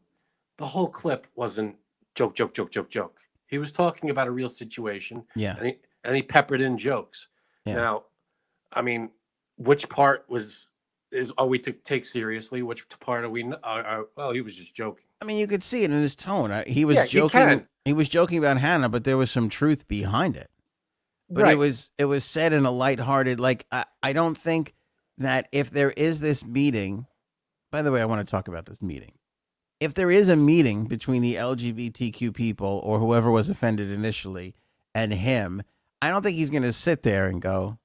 the whole clip wasn't joke, joke, joke, joke, joke. He was talking about a real situation Yeah, and he and he peppered in jokes. Yeah. Now, I mean, which part was is are we to take seriously? Which part are we? Are, are, well, he was just joking. I mean, you could see it in his tone. He was Yeah, joking. He was joking about Hannah, but there was some truth behind it. But it was it was said in a lighthearted like I, I don't think that if there is this meeting by the way, I want to talk about this meeting. If there is a meeting between the LGBTQ people or whoever was offended initially and him, I don't think he's going to sit there and go,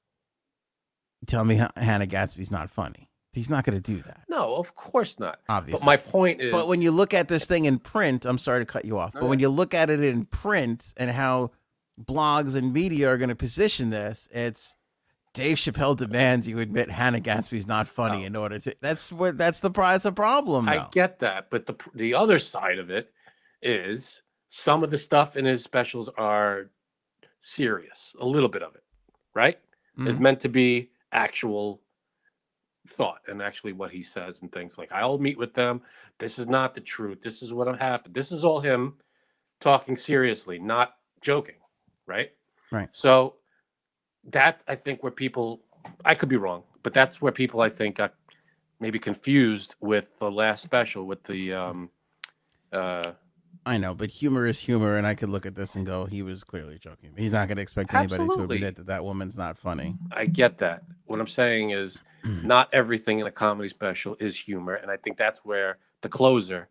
tell me Hannah Gadsby's not funny. He's not going to do that, No, of course not. obviously. But my point is, But when you look at this thing in print, I'm sorry to cut you off, but No, when you look at it in print and how blogs and media are going to position this, it's Dave Chappelle demands you admit Hannah Gadsby's not funny in order to. That's what. That's the prize. A problem. I get that, but the the other side of it is some of the stuff in his specials are serious, a little bit of it, right? It's Mhm. meant to be actual thought and actually what he says and things like I'll meet with them. This is not the truth. This is what happened. This is all him talking seriously, not joking, right? Right. So that I think where people I could be wrong, but that's where people I think got maybe confused with the last special with the um uh I know, but humor is humor, and I could look at this and go, he was clearly joking. He's not going to expect anybody Absolutely. to admit that that woman's not funny. I get that. What I'm saying is not everything in a comedy special is humor and I think that's where the closer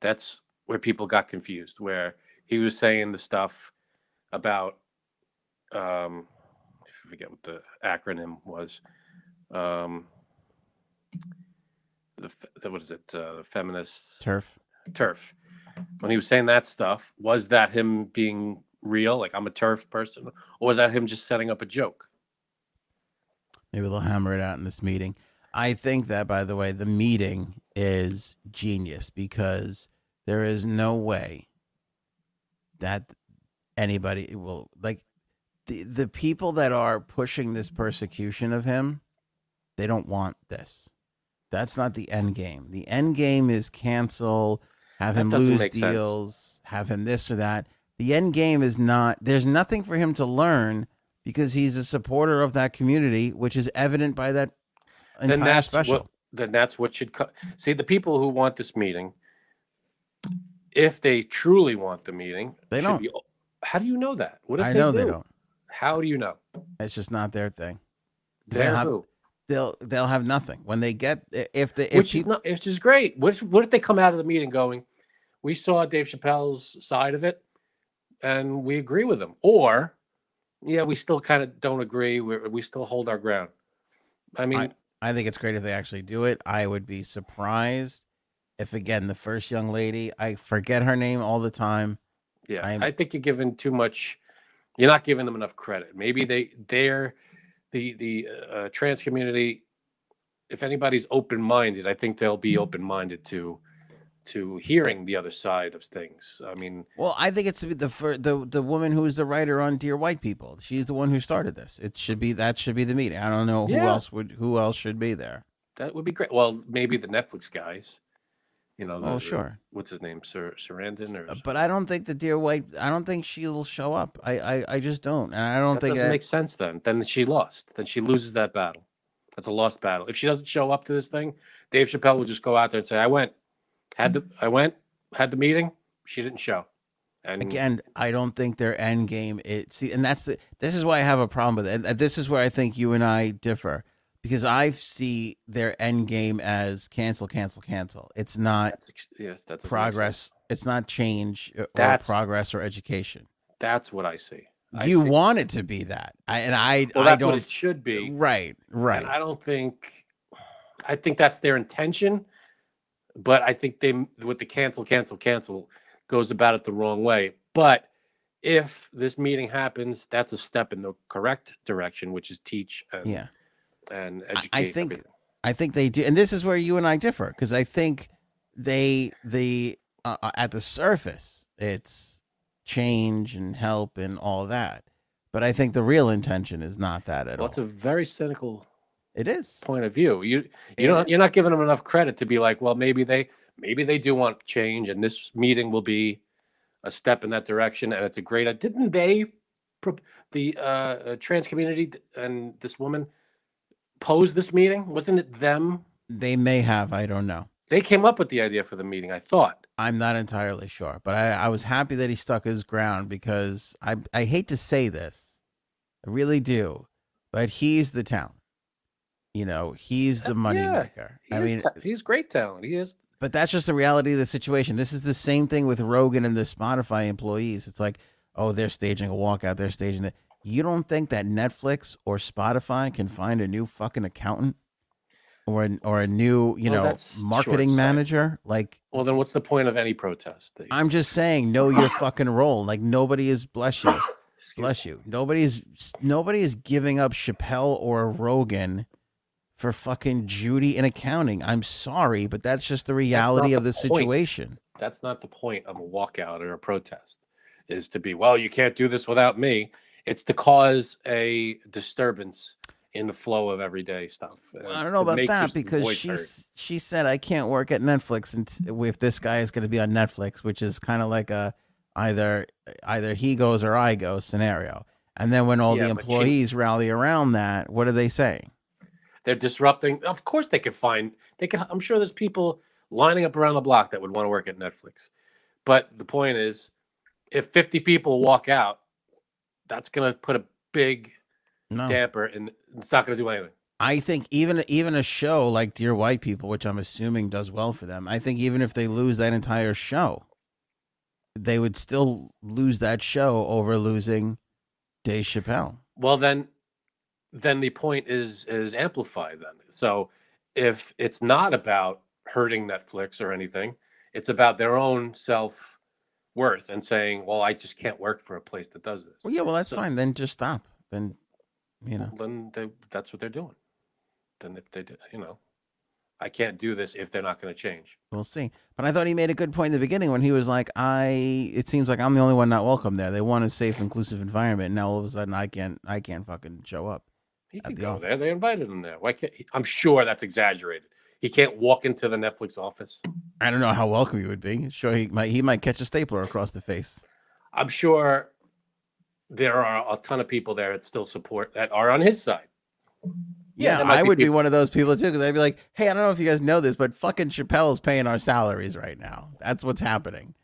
that's where people got confused where he was saying the stuff about um I forget what the acronym was um the what is it uh, the feminist TERF. TERF. When he was saying that stuff, was that him being real, like I'm a TERF person, or was that him just setting up a joke? Maybe they'll hammer it out in this meeting. I think that, by the way, the meeting is genius because there is no way that anybody will like the the people that are pushing this persecution of him, they don't want this. That's not the end game. The end game is cancel, have him lose make sense. deals, have him this or that. The end game is not. There's nothing for him to learn because he's a supporter of that community, which is evident by that entire then that's special. what then that's what should co- see the people who want this meeting if they truly want the meeting They don't. be- how do you know that what if I they know do? they don't. how do you know It's just not their thing. They they're have- who They'll they'll have nothing when they get if the if which is people not which is great what if, what if they come out of the meeting going we saw dave chappelle's side of it and we agree with him or yeah we still kind of don't agree we we still hold our ground i mean I think it's great if they actually do it. I would be surprised if again the first young lady I forget her name all the time. Yeah, I'm- I think you're giving too much. You're not giving them enough credit. Maybe they they're the the uh, trans community. If anybody's open minded, I think they'll be open minded to to hearing the other side of things. I mean, Well, I think it's the the the woman who is the writer on Dear White People. She's the one who started this. It should be that should be the meeting. I don't know who Yeah. else would who else should be there. that would be great. Well, maybe the Netflix guys. You know, the, Oh, the- sure. what's his name, Sir Sarandon, or Uh, But I don't think the Dear White. I don't think she'll show up. I I, I just don't. And I don't that think doesn't that- make sense. Then, then she lost. Then she loses that battle. That's a lost battle. If she doesn't show up to this thing, Dave Chappelle will just go out there and say, "I went, had the, I went, had the meeting. She didn't show." And again, I don't think their end game. It see, and that's the. This is why I have a problem with it. And this is where I think you and I differ because I see their end game as cancel, cancel, cancel. It's not that's yes, that doesn't make sense. progress. It's not change uh, or That's- progress or education. That's what I see. I you see- want it to be that, I, and I. Well, I that's don't. what it should be. right, right. And I don't think. I think that's their intention, but I think they with the cancel, cancel, cancel goes about it the wrong way. But if this meeting happens, that's a step in the correct direction, which is teach and yeah. And I- educate. I think everything. I think they do, and this is where you and I differ because I think they the uh, uh, at the surface it's change and help and all that, but I think the real intention is not that at well, all. it's a very cynical it is. point of view. You you don't you're not giving them enough credit to be like, well, maybe they maybe they do want change, and this meeting will be a step in that direction, and it's a great. Didn't they, the uh, uh, trans community and this woman, pose this meeting? Wasn't it them? They may have. I don't know. They came up with the idea for the meeting. I thought. I'm not entirely sure, but I, I was happy that he stuck his ground because I I hate to say this, I really do, but he's the talent. You know, he's the Uh, money yeah, maker. I mean, ta- he's great talent. He is. But that's just the reality of the situation. This is the same thing with Rogan and the Spotify employees. It's like, oh, they're staging a walkout. They're staging it. You don't think that Netflix or Spotify can find a new fucking accountant or an, or a new, you Well, know, marketing manager? Like, Well, then what's the point of any protest? You- I'm just saying, know your fucking role. Like nobody is bless you, bless you. Nobody's nobody is giving up Chappelle or Rogan for fucking Judy in accounting. I'm sorry, but that's just the reality of the the situation. that's not the point of a walkout or a protest is to be well you can't do this without me it's to cause a disturbance in the flow of everyday stuff Well, I don't know about that because she she said I can't work at Netflix and if this guy is going to be on Netflix, which is kind of like a either either he goes or I go scenario. And then when all Yeah, the but she- employees rally around that, what do they say? they're disrupting of course they could find they could i'm sure there's people lining up around the block that would want to work at netflix but the point is if 50 people walk out that's going to put a big No. damper and it's not going to do anything I think even even a show like Dear White People, which I'm assuming does well for them, I think even if they lose that entire show, they would still lose that show over losing Dave Chappelle. well then then the point is is amplified then so if it's not about hurting netflix or anything it's about their own self worth and saying well i just can't work for a place that does this Well, yeah, well that's So- fine. Then just stop. Then you know. then they, that's what they're doing then if they you know I can't do this if they're not going to change. We'll see. But I thought he made a good point in the beginning when he was like, "I." It seems like I'm the only one not welcome there. They want a safe, inclusive environment. And now all of a sudden, I can't. I can't fucking show up. He can the go office. there. They invited him there. Why can't? He, I'm sure that's exaggerated. He can't walk into the Netflix office. I don't know how welcome he would be. Sure, he might. He might catch a stapler across the face. I'm sure there are a ton of people there that still support that are on his side. Yeah, I be would be one of those people too, because I'd be like, "Hey, I don't know if you guys know this, but fucking Chappelle's paying our salaries right now. That's what's happening."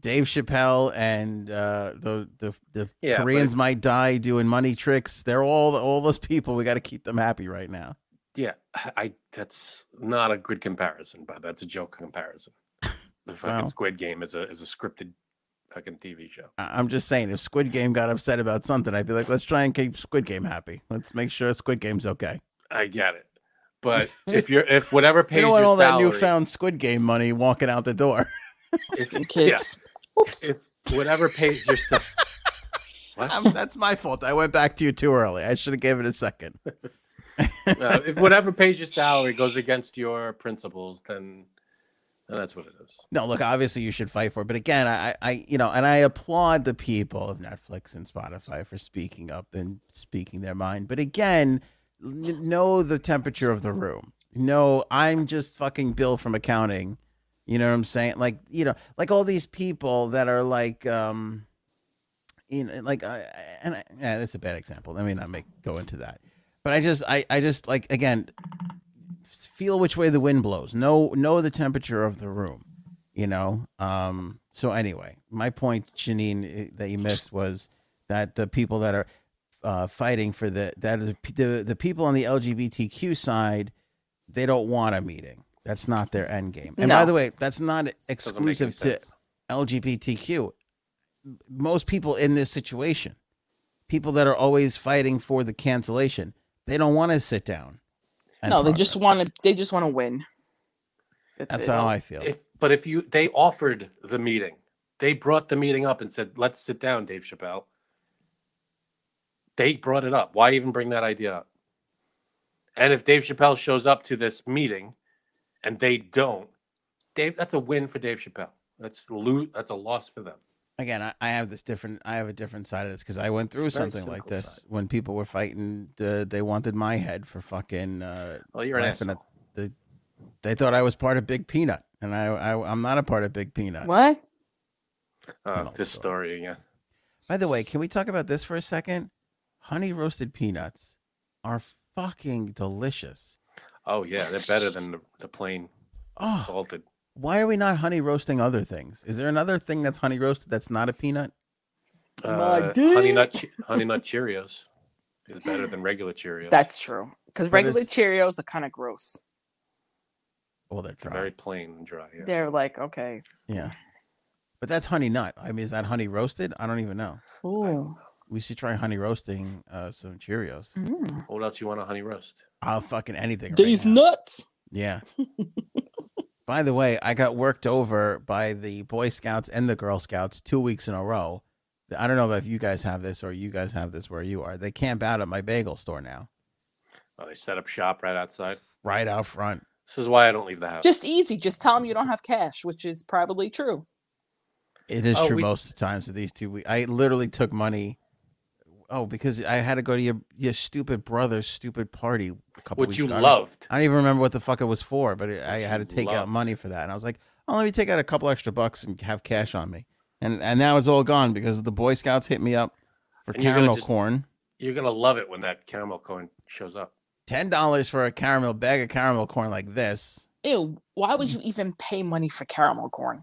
Dave Chappelle and uh, the the the Yeah, Koreans if- might die doing money tricks. They're all all those people. We got to keep them happy right now. Yeah, (sighs) I that's not a good comparison, but that's a joke comparison. (laughs) The fucking Well. Squid Game is a is a scripted fucking TV show. I- I'm just saying, if Squid Game got upset about something, I'd be like, "Let's try and keep Squid Game happy. Let's make sure Squid Game's okay." I get it, but (laughs) if you're if whatever pays You don't want your all that newfound Squid Game money walking out the door. if, (laughs) yeah, Kids. Oops. if whatever pays your sa- what? I'm- that's my fault. I went back to you too early. I should have given it a second. Uh, if whatever pays your salary goes against your principles, then, that's what it is. No, look, obviously you should fight for it. But again, I, I, you know, and I applaud the people of Netflix and Spotify for speaking up and speaking their mind. But again, n- know the temperature of the room. No, I'm just fucking Bill from accounting. You know what I'm saying? Like, you know, like all these people that are like, um, you know, like, uh, and I, yeah, that's a bad example. Let me not make go into that. But I just, I, I just like again, feel which way the wind blows. Know, know the temperature of the room you know? Um so anyway my point janine eh, that you missed was that the people that are uh fighting for the that the, the the people on the lgbtq side they don't want a meeting. That's not their end game. And by the way that's not Doesn't make any exclusive to sense. lgbtq most people in this situation people that are always fighting for the cancellation they don't want to sit down No, they just want to. They just want to win. That's, that's how i feel If but if you they offered the meeting, they brought the meeting up and said, "Let's sit down, Dave Chappelle." They brought it up. Why even bring that idea up? And if Dave Chappelle shows up to this meeting, and they don't, Dave, that's a win for Dave Chappelle. That's lo- That's a loss for them. Again I, I have this different i have a different side of this because i went through It's a very something like this side. when people were fighting uh, they wanted my head for fucking uh, Well, you're an laughing asshole. at the they thought i was part of big peanut and I, I i'm not a part of big peanut What? Uh, this story. story again. by the way can we talk about this for a second honey roasted peanuts are fucking delicious Oh yeah, they're better than the, the plain oh salted. Why are we not honey roasting other things is there another thing that's honey roasted that's not a peanut My Uh, honey nut honey nut Cheerios is better than regular Cheerios. That's true. Because regular it's- Cheerios are kind of gross. Well, they're They're very plain and dry. Yeah. They're like okay. yeah but that's honey nut i mean is that honey roasted i don't even know Ooh. We should try honey roasting uh, some Cheerios. Mm. What else you want a honey roast? I'll fucking anything. These now. nuts. Yeah. (laughs) By the way, I got worked over by the Boy Scouts and the Girl Scouts two weeks in a row. I don't know if you guys have this or you guys have this where you are. They camp out at my bagel store now, Oh, they set up shop right outside. right out front. This is why I don't leave the house. Just easy. Just tell them you don't have cash, which is probably true. It is Oh, true we- most of the times of these two weeks. I literally took money. Oh, because I had to go to your your stupid brother's stupid party a couple Which weeks you ago. I don't- loved. I don't even remember what the fuck it was for, but it, I had to you take out money for that, and I was like, "Oh, let me take out a couple extra bucks and have cash on me." And and now it's all gone because the Boy Scouts hit me up for And you're gonna caramel just- corn. You're gonna love it when that caramel corn shows up. Ten dollars for a caramel bag of caramel corn like this. Ew. Why would you even pay money for caramel corn?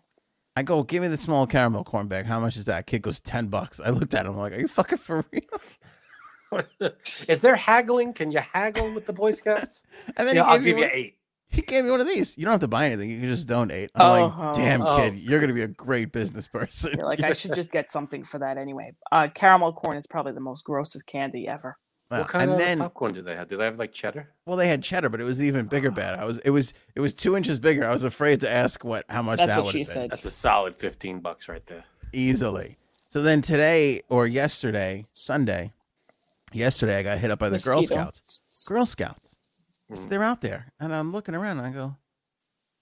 I go, give me the small caramel corn bag. How much is that? Kid goes ten bucks. I looked at him like, are you fucking for real? (laughs) is there haggling? Can you haggle with the Boy Scouts? (laughs) And then yeah, he I'll gave me give you one- eight. He gave me one of these. You don't have to buy anything. You can just donate. I'm Oh, like, damn oh. kid, you're gonna be a great business person. You're like, I should (laughs) just get something for that anyway. Uh, caramel corn is probably the most grossest candy ever. Well, What kind and of then popcorn do they have? Do they have like cheddar? Well, they had cheddar, but it was even bigger bag. I was it was it was two inches bigger. I was afraid to ask what how much That's that what would she have been said. That's a solid fifteen bucks right there. easily. So then today or yesterday, Sunday, yesterday I got hit up by the Girl Scouts. Girl Scouts. So Mm. they're out there, and I'm looking around. And I go,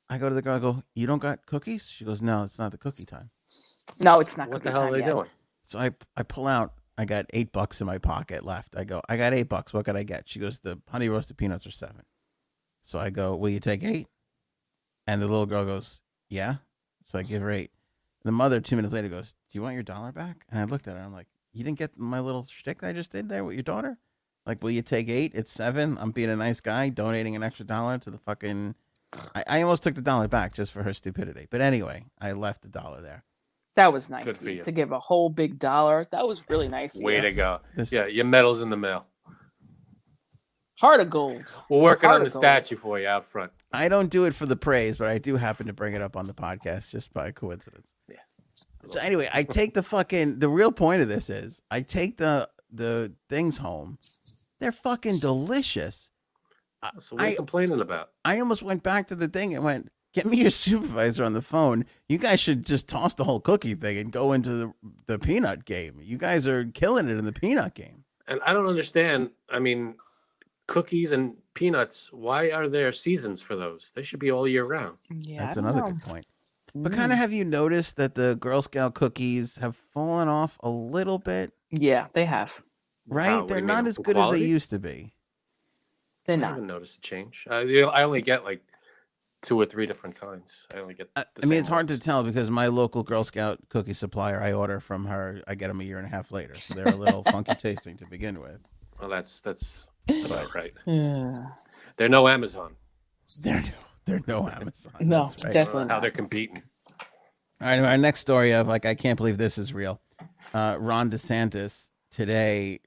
I go to the girl. I go, "You don't got cookies?" She goes, "No, it's not the cookie time." No, it's not. What the hell time are they yet. doing? So I I pull out. I got eight bucks in my pocket left. I go, I got eight bucks. What could I get? She goes, the honey roasted peanuts are seven. So I go, will you take eight? And the little girl goes, yeah. So I give her eight. The mother two minutes later goes, do you want your dollar back? And I looked at her. I'm like, you didn't get my little shtick that I just did there with your daughter? Like, will you take eight? It's seven. I'm being a nice guy, donating an extra dollar to the fucking. I, I almost took the dollar back just for her stupidity. But anyway, I left the dollar there. That was nice Good for you you. to give a whole big dollar. That was really nice. Way to go. This- Yeah, your medal's in the mail. Heart of gold. We're working on the Particles. statue for you out front. I don't do it for the praise, but I do happen to bring it up on the podcast just by coincidence. Yeah. So anyway, I take the fucking the real point of this is I take the the things home. They're fucking delicious. So what are you I- complaining about? I almost went back to the thing and went, "Get me your supervisor on the phone. You guys should just toss the whole cookie thing and go into the the peanut game. You guys are killing it in the peanut game." And I don't understand. I mean, cookies and peanuts. Why are there seasons for those? They should be all year round. Yeah, That's another know. good point. But hmm. kind of have you noticed that the Girl Scout cookies have fallen off a little bit? Yeah, they have. Right? How? What do They're not mean, as good as they used to be. They're not. I not. haven't noticed a change. I, I only get like two or three different kinds. I only get. I, the I mean, same it's hard to tell because my local Girl Scout cookie supplier, I order from her. I get them a year and a half later, so they're a little (laughs) funky tasting to begin with. Well, that's that's, that's about right. Yeah. They're no Amazon. They're no, they're no (laughs) Amazon. No, that's right. definitely How they're competing. All right, our next story of like I can't believe this is real. Uh, Ron DeSantis today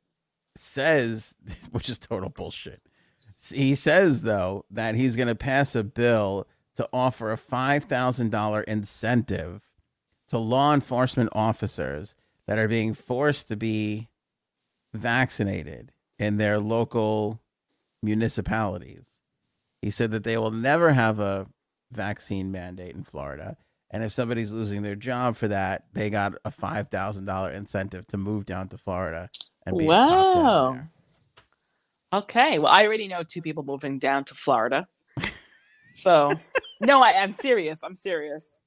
says, (laughs) which is total bullshit. He says though that he's going to pass a bill to offer a five thousand dollar incentive to law enforcement officers that are being forced to be vaccinated in their local municipalities. He said that they will never have a vaccine mandate in Florida. And if somebody's losing their job for that, they got a five thousand dollar incentive to move down to Florida and be a cop down Wow. There. Okay. Well, I already know two people moving down to Florida. (laughs) So, no, I, I'm serious. I'm serious.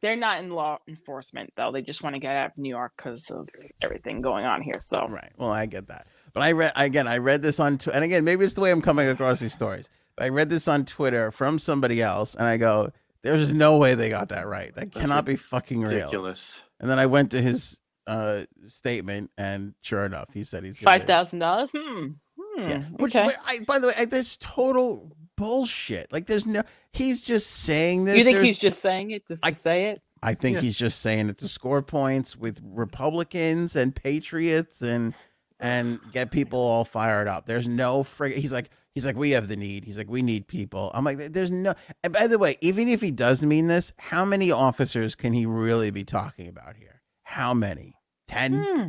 They're not in law enforcement, though. They just want to get out of New York because of everything going on here. So, Right. Well, I get that, but I read again. I read this on, tw- and again, maybe it's the way I'm coming across these stories. But I read this on Twitter from somebody else, and I go, "There's no way they got that right. That cannot be fucking real." Ridiculous. And then I went to his uh, statement, and sure enough, he said he's five thousand dollars. Hmm. Hmm. Yeah. Which, okay. I, by the way, I, that's total bullshit. Like, there's no. He's just saying this. You think There's- he's just saying it just I- to say it? I think Yeah. he's just saying it to score points with Republicans and patriots and and get people all fired up. There's no frig. He's like he's like we have the need. He's like we need people. I'm like there's no. And by the way, even if he does mean this, how many officers can he really be talking about here? How many? Ten Hmm.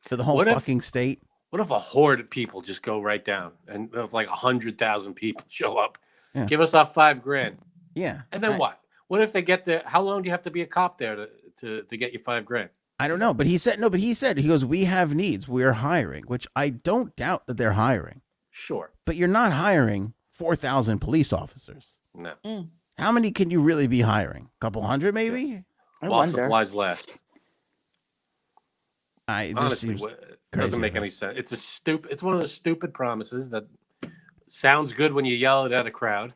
for the whole What if- fucking state? What if a horde of people just go right down and if like a hundred thousand people (laughs) show up? Yeah. Give us our five grand. Yeah. And then I- what? What if they get there? How long do you have to be a cop there to, to, to get your five grand? I don't know, but he said no. But he said he goes, "We have needs. We're hiring," which I don't doubt that they're hiring. Sure. But you're not hiring four thousand police officers. No. Mm. How many can you really be hiring? A couple hundred, maybe. I While wonder. supplies last. I it just Honestly, seems wha- it crazy doesn't make any sense. It's a stupid. It's one of those stupid promises that sounds good when you yell it at a crowd,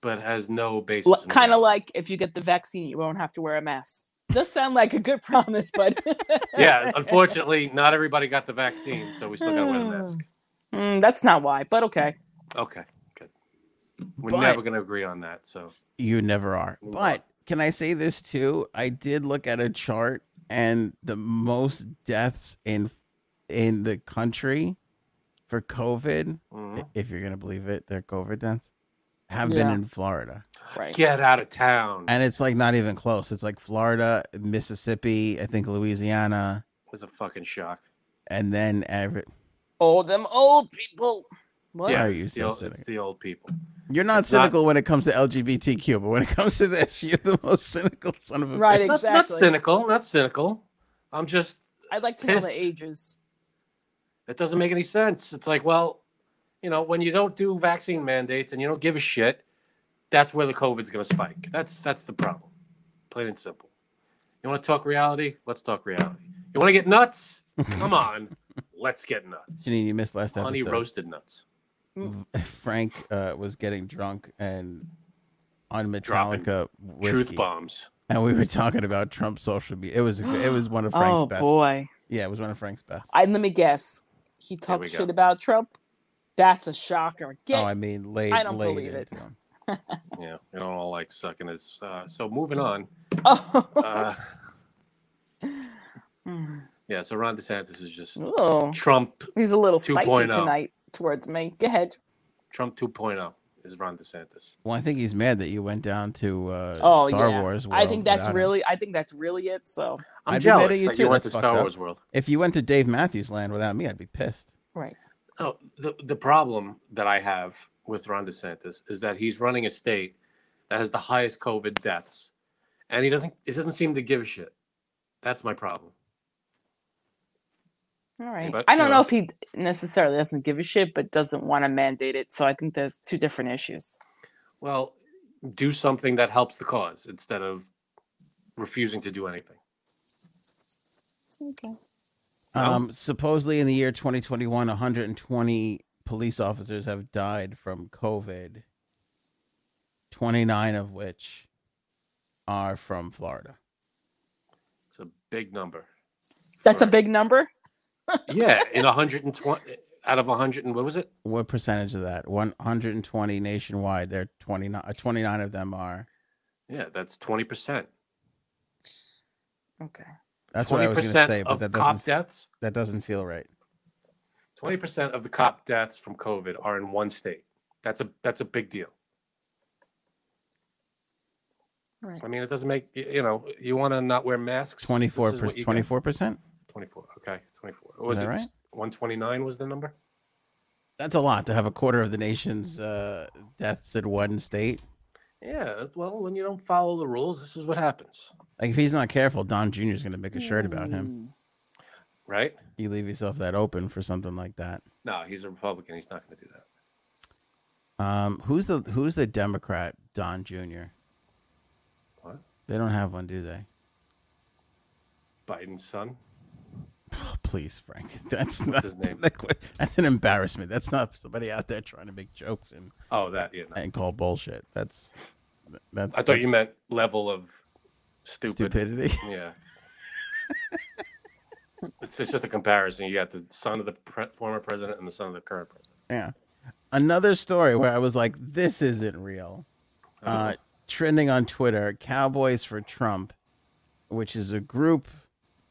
but has no basis. in kind of like if you get the vaccine, you won't have to wear a mask. Does sound like a good (laughs) promise, but yeah. Unfortunately, not everybody got the vaccine, so we still got to wear the mask. Mm, that's not why. But okay. Okay, good. We're But- never going to agree on that. So you never are. But can I say this too? I did look at a chart, and the most deaths in in the country for COVID, mhm. if you're gonna believe it, their COVID deaths have Yeah. been in Florida, Right. get out of town and it's like not even close. It's like Florida, Mississippi, I think Louisiana, is a fucking shock. and then every. Oh, them old people. What? yeah, are you it's, so the old, it's the old people. You're not It's not- cynical when it comes to LGBTQ, but when it comes to this, you're the most cynical (laughs) son of a Right, bitch. Not, not Exactly. cynical. Not cynical. I'm just. I'd like to know the ages. It doesn't make any sense. It's like, well, you know, when you don't do vaccine mandates and you don't give a shit, that's where the COVID's going to spike. That's that's the problem, plain and simple. You want to talk reality? Let's talk reality. You want to get nuts? (laughs) Come on, let's get nuts. Janine, you missed last Honey episode. Honey roasted nuts. (laughs) Frank uh, was getting drunk and on Dropping Metallica whiskey, Truth bombs. and we were talking about Trump social media. It was it was one of (gasps) Frank's oh best. boy. Yeah, it was one of Frank's best. I let me guess. He we talked go. shit about Trump. That's a shocker. Get oh, I mean, laid, I don't laid believe it. (laughs) Yeah, we don't all like sucking his. Uh, so moving on. oh. Uh, (laughs) yeah, so Ron DeSantis is just oh. Trump. He's a little spicy 2.0. tonight towards me. Go ahead. Trump 2.0 is Ron DeSantis. Well, I think he's mad that you went down to uh, Oh Star yeah. Wars. I think that's without him. really I think that's really it. So I'm I'd be mad at jealous you that too, you went to that's fucked Star up. Wars World. If you went to Dave Matthews Land without me, I'd be pissed. right. Oh, the the problem that I have with Ron DeSantis is that he's running a state that has the highest COVID deaths, and he doesn't. He doesn't seem to give a shit. That's my problem. All right. but, I don't know know. if he necessarily doesn't give a shit, but doesn't want to mandate it. So I think there's two different issues. Well, do something that helps the cause instead of refusing to do anything. Okay. No? Um, supposedly in the year 2021, 120 police officers have died from COVID, 29 of which are from Florida. It's a big number. That's a big number. Yeah, in 120 out of 100 and what was it? What percentage of that? 120 nationwide. There are 29. uh, 29 of them are. Yeah, that's 20%. Okay. That's what I was going to say, but that cop doesn't deaths, that doesn't feel right. 20% of the cop deaths from COVID are in one state. That's a that's a big deal. Right. I mean, it doesn't make you know, you want to not wear masks. 24 this is what you get. 24 percent. 24. Okay, 24. What was that it? right? 129 was the number? That's a lot to have a quarter of the nation's uh, deaths in one state. Yeah, well, when you don't follow the rules, this is what happens, Like if he's not careful, Don Jr. is going to make a shirt about him. right? You leave yourself that open for something like that. No, he's a Republican. He's not going to do that. Um, who's the who's the Democrat Don Jr. What? They don't have one, do they? Biden's son. Oh, please, Frank. (laughs) That's not his name? (laughs) that's an embarrassment. That's not somebody out there trying to make jokes and, Oh, that, yeah. No. and call bullshit. That's that's I thought that's you meant level of stupid. stupidity. (laughs) Yeah. it's, it's just a comparison. You got the son of the pre- former president and the son of the current president. Yeah. Another story where I was like, this isn't real. Uh, trending on Twitter, Cowboys for Trump, which is a group,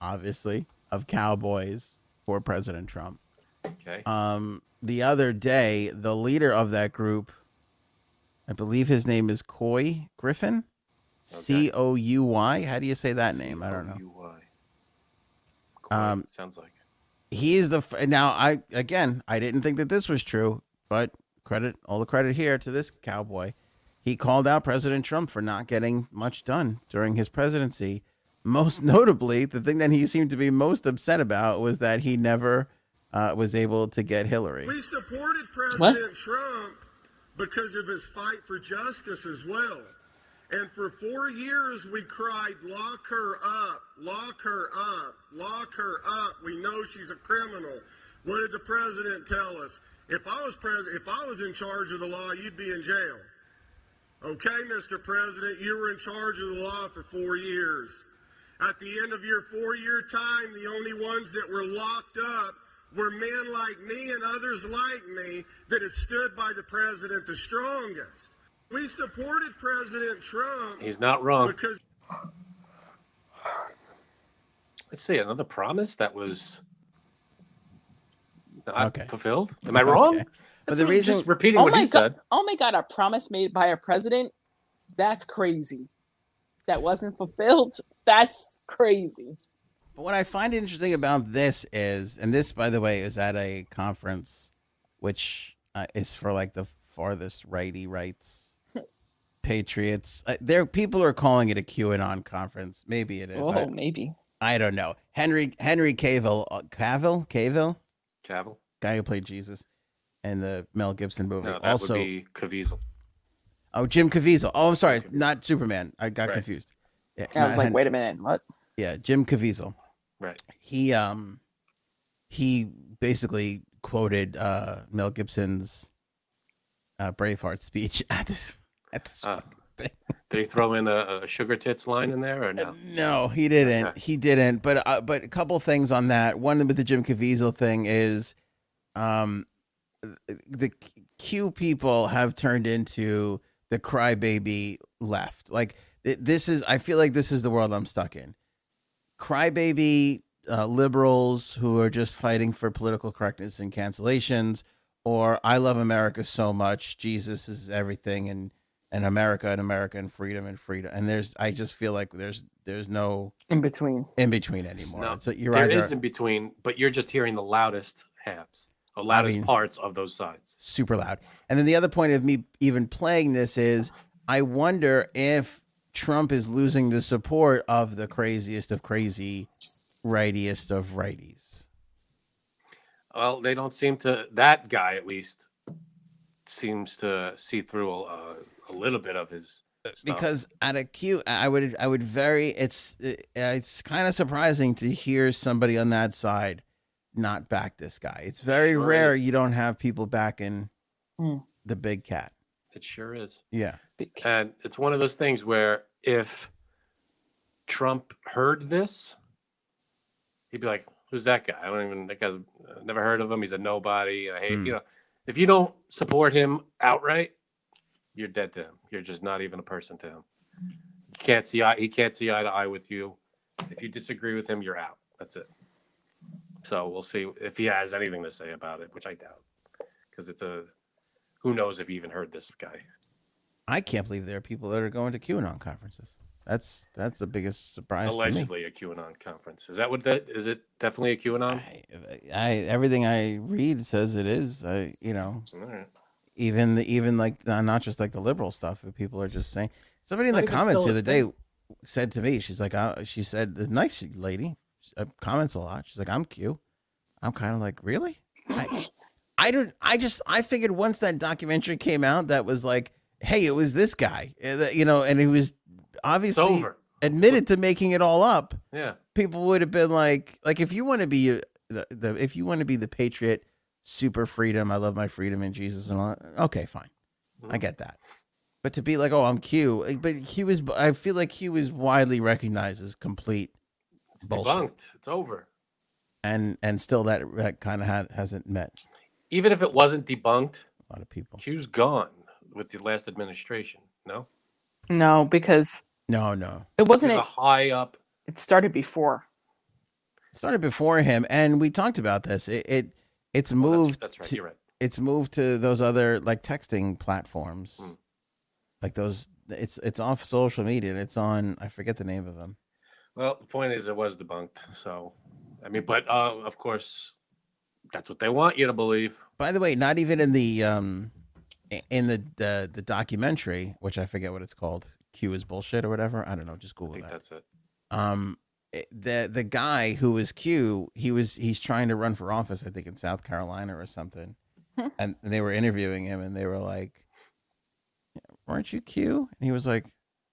obviously, of cowboys for President Trump. Okay. Um, the other day, the leader of that group, I believe his name is Couy Griffin, C O U Y. How do you say that name? I don't know. C-O-U-Y. Um, sounds like. he is the f- now i again i didn't think that this was true but credit all the credit here to this cowboy he called out president trump for not getting much done during his presidency most (laughs) notably the thing that he seemed to be most upset about was that he never uh, was able to get hillary We supported President Trump because of his fight for justice as well. And for four years, we cried, lock her up, lock her up, lock her up. We know she's a criminal. What did the president tell us? If I was president, if I was in charge of the law, you'd be in jail. Okay, Mr. President, you were in charge of the law for four years. At the end of your four year time, the only ones that were locked up were men like me and others like me that had stood by the president the strongest. We supported President Trump He's not wrong. because Let's see. Another promise that was not Okay. fulfilled. Am I wrong? Okay. But the reason- just repeating Oh what my he god! said. Oh my god! A promise made by a president? That's crazy. That wasn't fulfilled. (laughs) That's crazy. But what I find interesting about this is, and this, by the way, is at a conference, which uh, is for like the farthest righty rights (laughs) patriots. Uh, there, people are calling it a QAnon conference. Maybe it is. Oh, I, maybe. I don't know. Henry Henry Cavill, uh, Cavill, Cavill, Cavill. guy who played Jesus. in the Mel Gibson movie. No, that also, would be Caviezel. Oh Jim Caviezel. Oh, I'm sorry, not Superman. I got Right. confused. Yeah, I was not- like, (laughs) wait a minute, what? yeah, Jim Caviezel. Right. He um he basically quoted uh Mel Gibson's uh Braveheart speech (laughs) at this at this fucking thing. (laughs) Did he throw in a, a sugar tits line in there or no? No, he didn't. Okay. He didn't. But uh, but a couple things on that. One with the Jim Caviezel thing is, um, the Q people have turned into the crybaby left. Like this is. I feel like this is the world I'm stuck in. Crybaby uh, liberals who are just fighting for political correctness and cancellations, or I love America so much. Jesus is everything, and and America and America and freedom and freedom. And there's, I just feel like there's, there's no In between. in between anymore. No, so you're There either is in between, but you're just hearing the loudest halves, the loudest mean- parts of those sides. super loud. And then the other point of me even playing this is, I wonder if Trump is losing the support of the craziest of crazy, rightiest of righties. Well, they don't seem to. That guy, at least, seems to see through a, a little bit of his stuff. Because at a Q, I would, I would very. It's, it's kind of surprising to hear somebody on that side not back this guy. It's very Sure rare is. you don't have people backing Hmm. the big cat. it sure is. Yeah. And it's one of those things where if Trump heard this, he'd be like, "Who's that guy? I don't even. That guy's uh, never heard of him. He's a nobody. I hate Hmm. you know." If you don't support him outright, you're dead to him. You're just not even a person to him. You can't see eye. He can't see eye to eye with you. If you disagree with him, you're out. That's it. So we'll see if he has anything to say about it, which I doubt, because it's a. Who knows if he even heard this guy? I can't believe there are people that are going to QAnon conferences. That's that's the biggest surprise to me. allegedly a QAnon conference. Is that what that is? It definitely a QAnon. I, I everything I read says it is. I you know All right. even the even like uh, not just like the liberal stuff. But people are just saying. Somebody in the comments the other day said to me, she's like, uh, she said, "The nice lady comments a lot." She's like, "I'm Q." I'm kind of like, really? I, I don't. I just I figured once that documentary came out, that was like, hey, it was this guy, uh, that- you know, and he was obviously admitted to making it all up. Yeah. people would have been like like if you want to be the, the if you want to be the patriot super freedom i love my freedom in jesus and all that okay fine i Mhm. get that but to be like oh i'm q but he was i feel like he was widely recognized as complete It's Bullshit. debunked. It's over. and and still that that kind of had hasn't met Even if it wasn't debunked, a lot of people Q's gone with the last administration. No, No, because no no it wasn't it. a high up. It started before. it started before him and we talked about this it, it it's well, that's- moved That's, right. to, You're right. it's moved to those other like texting platforms Hmm. like those it's it's off social media and it's on i forget the name of them Well, the point is, it was debunked. So, I mean, but uh, of course, that's what they want you to believe. by the way not even in the um in the the, the documentary which i forget what it's called q is bullshit or whatever i don't know just I google think that that's it. um the the guy who was q he was he's trying to run for office i think in south carolina or something (laughs) and they were interviewing him and they were like weren't you q and he was like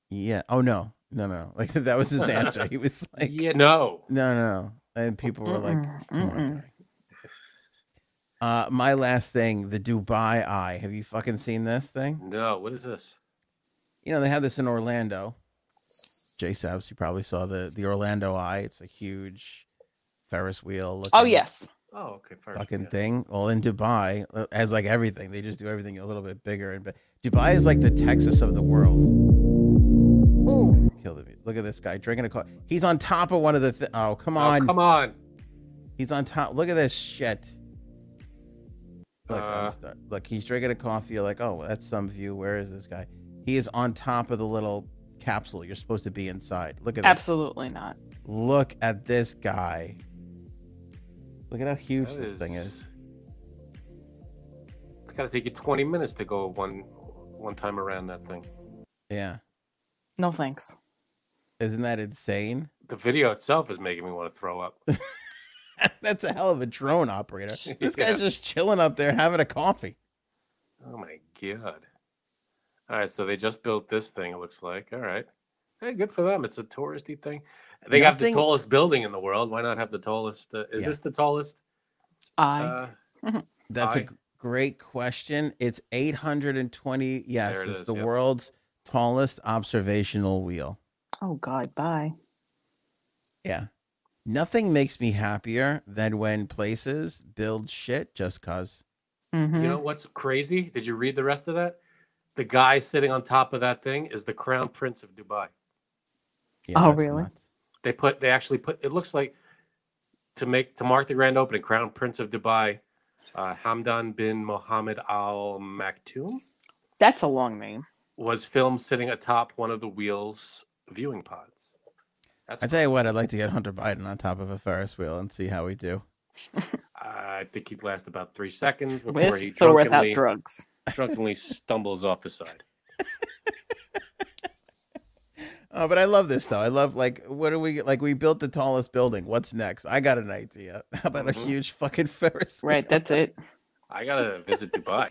yeah oh no no no (laughs) like that was his (laughs) answer he was like yeah, no. no no and people were like Mm-mm, "Come on, uh my last thing the dubai eye have you fucking seen this thing No. What is this? you know they have this in orlando j sabs you probably saw the the orlando eye it's a huge ferris wheel Oh yes. Oh, okay. First, fucking yeah. thing. Well, in Dubai, uh, as like everything, they just do everything a little bit bigger. And but Dubai is like the Texas of the world. Ooh. Kill the Look at this guy drinking a coffee. He's on top of one of the. Th- oh, come Oh, on. come on. He's on top. Look at this shit. Look, Uh. look, he's drinking a coffee. You're like, oh, that's some view. Where is this guy? He is on top of the little capsule you're supposed to be inside. Look at this. Absolutely not. Look at this guy. Look at how huge That this thing is. It's got to take you 20 minutes to go one one time around that thing. Yeah. No thanks. Isn't that insane? The video itself is making me want to throw up. (laughs) That's a hell of a drone operator. (laughs) This Yeah. guy's just chilling up there having a coffee. Oh my god. All right, so they just built this thing. It looks like. All right. Hey, good for them. It's a touristy thing. They have the tallest building in the world. Why not have the tallest? Uh, is Yeah. this the tallest? I Uh, That's a great question. It's 820. Yes, There it it's is, the yep. world's tallest observational wheel. Oh god, bye. Yeah. Nothing makes me happier than when places build shit just cause. Mhm. You know what's crazy? Did you read the rest of that? The guy sitting on top of that thing is the crown prince of Dubai. Yeah, Oh, really? nuts. They put they actually put it looks like to make to mark the grand opening, Crown Prince of Dubai, uh, Hamdan bin Mohammed Al Maktoum That's a long name. was filmed sitting atop one of the wheels viewing pods. That's I tell you what, I'd like to get Hunter Biden on top of a Ferris wheel and see how we do. I think he'd last about three seconds before he With or without drunkenly, drugs. drunkenly stumbles off the side. (laughs) Oh, but I love this though. I love like what do we like? We built the tallest building. What's next? I got an idea. How (laughs) about a Mhm. huge fucking Ferris? wheel? Right, that's it. (laughs) I gotta visit Dubai.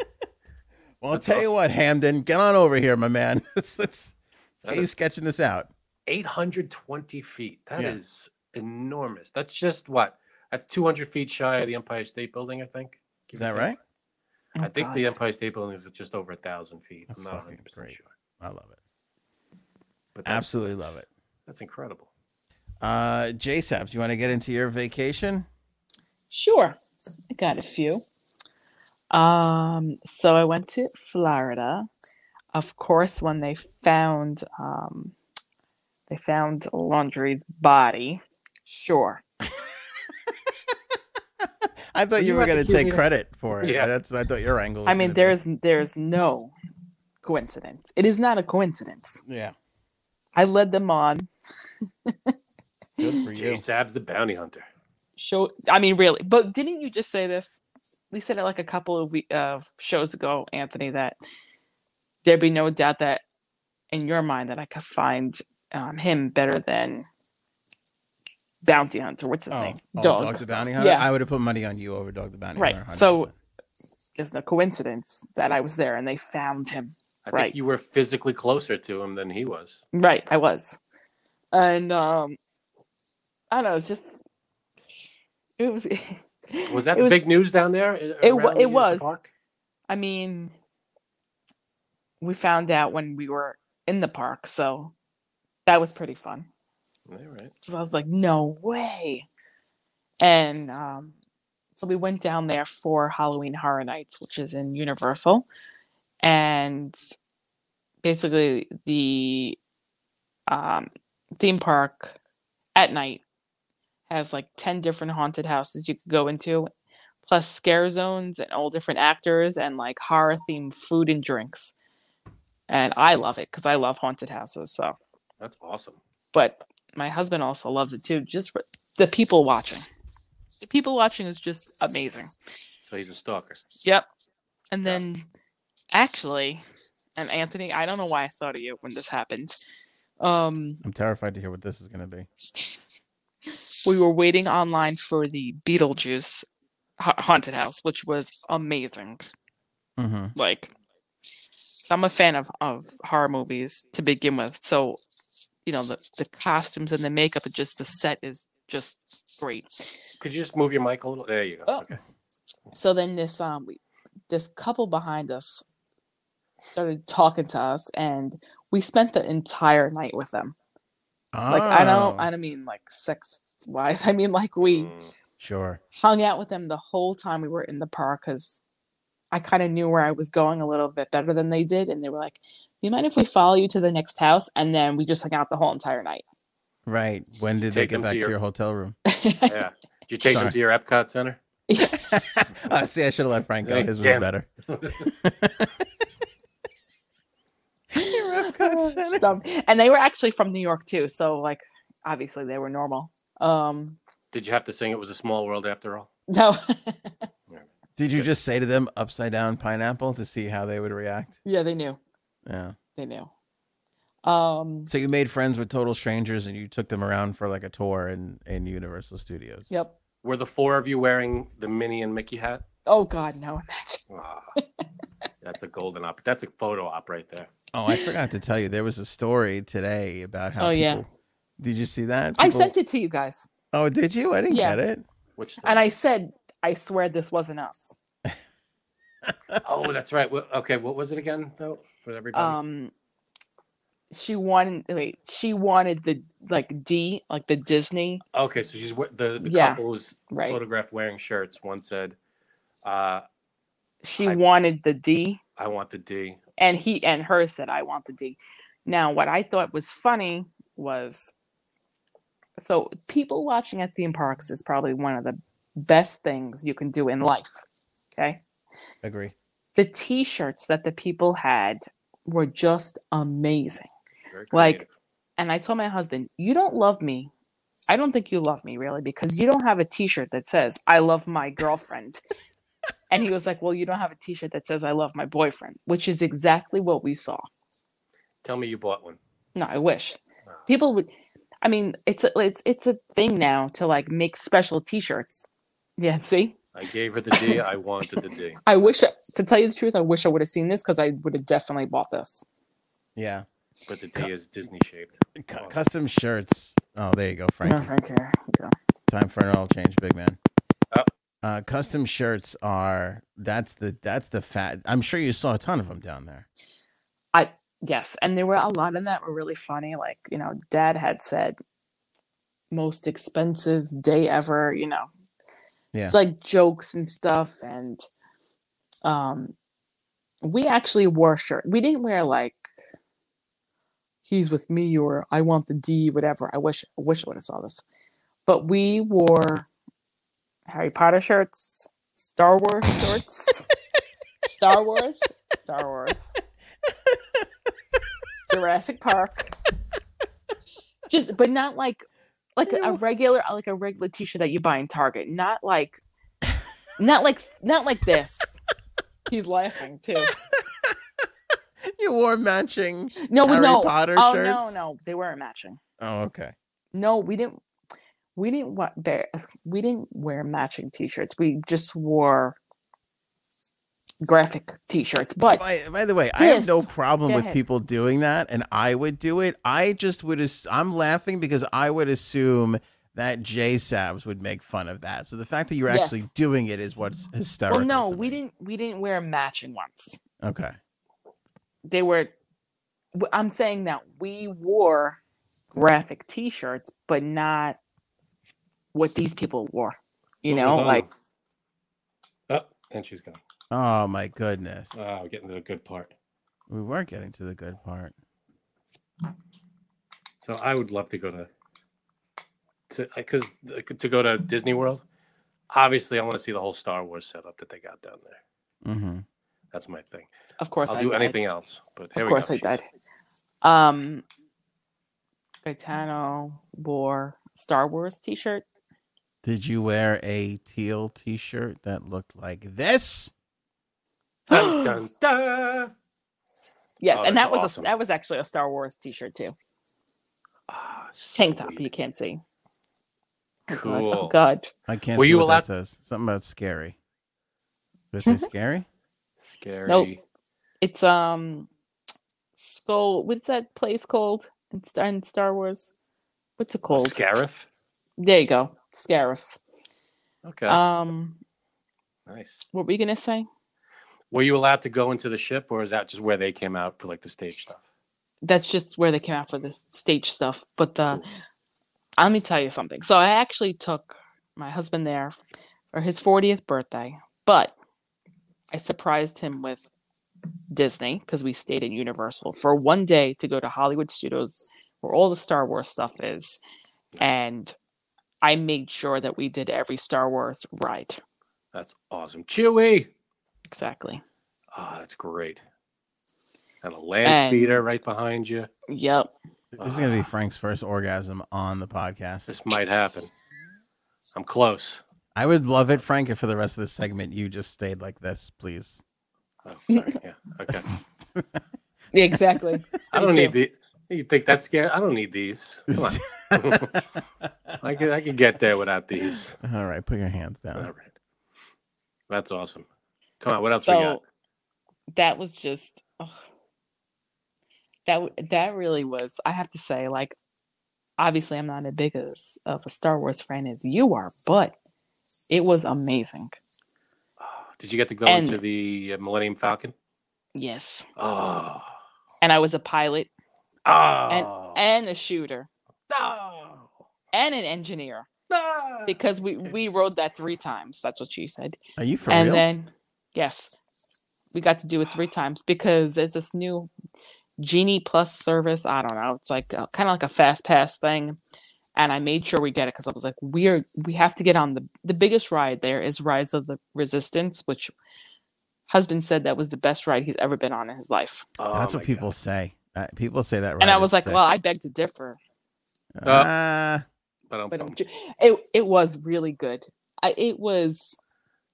Well, I'll That's tell you what, Hamdan, get on over here, my man. Let's let's That see you is- sketching this out. 820 feet. That is Yeah. enormous. That's just what? That's 200 feet shy of the Empire State Building, I think. Is give or that right? Oh, I think the Empire State Building is just over a thousand feet. That's I'm not 100 percent great. sure. I love it. But that's- Absolutely that's- love it. That's incredible. Uh, J Sabs, you want to get into your vacation? Sure. I got a few. Um, so I went to Florida. Of course, when they found um they found Laundrie's body. Sure. (laughs) I thought you you were going to take me the- credit for it. Yeah. That's I thought your angle. Was I mean, gonna be- there's there's no coincidence. It is not a coincidence. yeah. I led them on. Good for Jay (laughs) you. Sab's the bounty hunter. Show. I mean, really. But didn't you just say this? We said it like a couple of week, uh, shows ago, Anthony. That there'd be no doubt that in your mind that I could find um, him better than Bounty Hunter. What's his Oh, name? oh, Dog. Dog the Bounty Hunter. Yeah. I would have put money on you over Dog the Bounty Right, Hunter. Right. So- 100%. It's no coincidence that I was there and they found him. I Right. think you were physically closer to him than he was. Right, I was, and um, I don't know, just it was. (laughs) Was that the was- big news down there? It wa- it uh, the was. I mean, we found out when we were in the park, so that was pretty fun. All right. So I was like, no way. And um, so we went down there for Halloween Horror Nights, which is in Universal. And basically, the um, theme park at night has like 10 different haunted houses you could go into, plus scare zones and all different actors and like horror themed food and drinks. And I love it because I love haunted houses. So That's awesome. but my husband also loves it too. Just for the people watching. The people watching is just amazing. So he's a stalker. Yep. And then actually, and Anthony, I don't know why I thought of you when this happened. Um, I'm terrified to hear what this is going to be. we were waiting online for the Beetlejuice ha- haunted house, which was amazing. Mm-hmm. Like, I'm a fan of, of horror movies to begin with. So, you know, the, the costumes and the makeup and just the set is just great. Could you just move your mic a little? There you go. Oh. Okay. so then this um we, this couple behind us started talking to us and we spent the entire night with them like i don't Oh. i don't mean like sex wise (laughs) i mean like we Mm, Sure. hung out with them the whole time we were in the park because i kind of knew where i was going a little bit better than they did and they were like you mind if we follow you to the next house and then we just hung out the whole entire night Right. When did they get them to back to your- your hotel room? yeah. Did you take Sorry. him to your Epcot Center? oh, (laughs) see, I should have let Frank go. Hey, His was better. (laughs) (laughs) Your Epcot Center. Stuff. and they were actually from new york too so like obviously they were normal um Did you have to sing "It Was a Small World" after all? no Did you just say to them upside down pineapple to see how they would react? yeah they knew Yeah. they knew. Um, So you made friends with total strangers and you took them around for like a tour in in Universal Studios. yep. Were the four of you wearing the Minnie and Mickey hat? Oh God, no! Imagine. Ah, that's a golden op. That's a photo op right there. Oh, I forgot to tell you, there was a story today about how. Oh, yeah. people- Did you see that? I People- sent it to you guys, Oh, did you? I didn't Yeah. get it. Which and I said, I swear this wasn't us. oh, that's right. Well, okay, what was it again though for everybody? Um, she wanted wait, she wanted the like D, like the Disney. okay, so she's the the yeah, couple was right. photographed wearing shirts. One said, uh, She I- wanted the D, "I want the D." and he and her said, "I want the D." Now, what I thought was funny was, so people watching at theme parks is probably one of the best things you can do in life. Okay. Agree. the t-shirts that the people had were just amazing Like, and i told my husband you don't love me i don't think you love me really because you don't have a t-shirt that says i love my girlfriend (laughs) and he was like well you don't have a t-shirt that says i love my boyfriend which is exactly what we saw tell me you bought one. no i wish Wow. people would i mean it's a, it's it's a thing now to like make special t-shirts yeah see I gave her the D. I wanted the D. (laughs) i wish to tell you the truth i wish i would have seen this because i would have definitely bought this Yeah. But the D is Disney shaped. Cu- Awesome. Custom shirts. Oh, there you go, Frank. no thank you Yeah. Time for an oil change, big man. Oh. Uh, custom shirts are that's the that's the fat. I'm sure you saw a ton of them down there. I yes, and there were a lot of that were really funny. Like you know, Dad had said most expensive day ever. You know, Yeah. it's like jokes and stuff, and um, we actually wore shirt. We didn't wear like he's with me or I want the D, whatever. I wish I wish I would have saw this, but we wore Harry Potter shirts, Star Wars shirts, Star Wars, Star Wars. Jurassic Park. Just but not like like a, a regular like a regular t-shirt that you buy in Target. Not like not like not like this. (laughs) He's laughing too. (laughs) You wore matching. No, we Harry no. Potter oh shirts? no, no, they weren't matching. Oh, okay. No, we didn't. We didn't wa- bear. We didn't wear matching T-shirts. We just wore graphic T-shirts. But By, by the way, I have no problem with ahead. people doing that, and I would do it. I just would. Ass- I'm laughing because I would assume that J Sabs would make fun of that. So the fact that you're actually doing it is what's hysterical. well, no, we didn't. We didn't wear matching ones. Okay. They were. I'm saying that we wore graphic T-shirts, but not what these people wore. You What know, like them? Oh, and she's gone. Oh my goodness. Oh, we're getting to the good part. We were getting to the good part. So I would love to go to to because to go to Disney World. Obviously, I want to see the whole Star Wars setup that they got down there. Mm-hmm. That's my thing. of course I'll I do died. anything else, but here Of we course go. I did. Um, Gaetano wore Star Wars T-shirt. Did you wear a teal T-shirt that looked like this? Dun, (gasps) dun, dun. Yes, Oh, and that was awesome. a, that was actually a Star Wars T-shirt too. Ah, Tank top, you can't see. Oh God, Cool. oh God. I can't Were see you what allowed- that says. Something about scary. This is scary. Scary. It's um, Skull. What's that place called in Star, in Star Wars? What's it called? Scarif. There you go, Scarif. Okay. Um, nice. what were you gonna say? Were you allowed to go into the ship, or is that just where they came out for like the stage stuff? that's just where they came out for this stage stuff. But the let me tell you something. So I actually took my husband there for his 40th birthday, but I surprised him with Disney because we stayed in Universal for one day to go to Hollywood Studios where all the Star Wars stuff is. And I made sure that we did every Star Wars ride. That's awesome. Chewie. Exactly. Oh, that's great. And a land speeder right behind you. Yep. This is gonna be ah. Frank's first orgasm on the podcast. This might happen. I'm close. I would love it, Frank, if for the rest of this segment you just stayed like this, please. Oh, sorry. (laughs) Yeah. Okay. Exactly. (laughs) I don't need the. You think that's scary? I don't need these. Come on. (laughs) I can I can get there without these. All right, put your hands down. All right. That's awesome. Come on, what else we got? so that was just ugh. that that really was i have to say like obviously i'm not as big as of a star wars fan as you are but it was amazing (sighs) Did you get to go and- into the uh, Millennium Falcon? yes Oh. and i was a pilot Oh. and and a shooter no. and an engineer No. because we we rode that three times that's what she said Are you for and real? then yes we got to do it three times because there's this new genie plus service i don't know it's like kind of like a fast pass thing and i made sure we get it because i was like we're we have to get on the the biggest ride there is rise of the resistance which husband said that was the best ride he's ever been on in his life Oh That's what people God. say. Uh, people say that. and i was like sick. well i beg to differ Ah, But I'm, but it, it was really good I, it was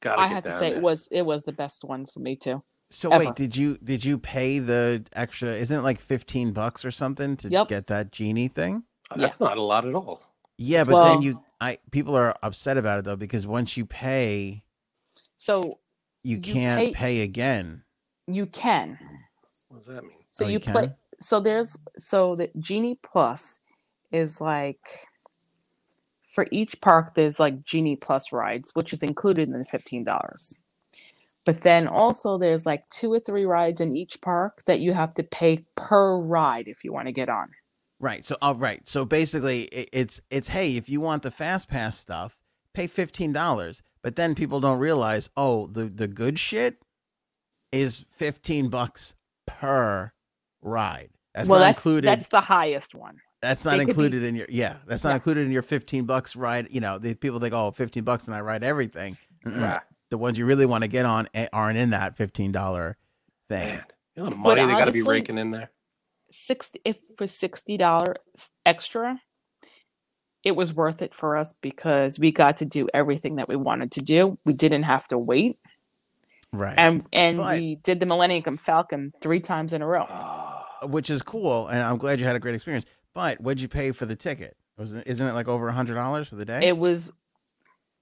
gotta i get have to say there. it was it was the best one for me too so ever. wait, did you did you pay the extra? Isn't it like fifteen bucks or something to Yep. get that genie thing? Oh, that's not a lot at all. Yeah, but Well- then you, I people are upset about it though because once you pay, so you You can't pay- pay again. you can What does that mean? So Oh, you you, play. So there's so the Genie Plus is like for each park there's like Genie Plus rides, which is included in the fifteen dollars. But then also there's like two or three rides in each park that you have to pay per ride if you want to get on. Right. So, all right. So basically, it's it's hey, if you want the fast pass stuff, pay fifteen dollars. But then people don't realize, oh, the the good shit is fifteen bucks per ride. That's well, not that's included. that's the highest one. That's not it could be- included in your yeah. That's not Yeah. included in your fifteen bucks ride. You know, the people think, oh, 15 bucks and I ride everything. Mm-mm. Ah, The ones you really want to get on aren't in that fifteen dollar thing. man. You know the money they got to be honestly- raking in there. Sixty if for sixty dollars extra, it was worth it for us because we got to do everything that we wanted to do. We didn't have to wait. Right. and and But- we did the Millennium Falcon three times in a row. Oh, which is cool, and I'm glad you had a great experience. But what'd you pay for the ticket? Was it, isn't it like over a hundred dollars for the day? It was,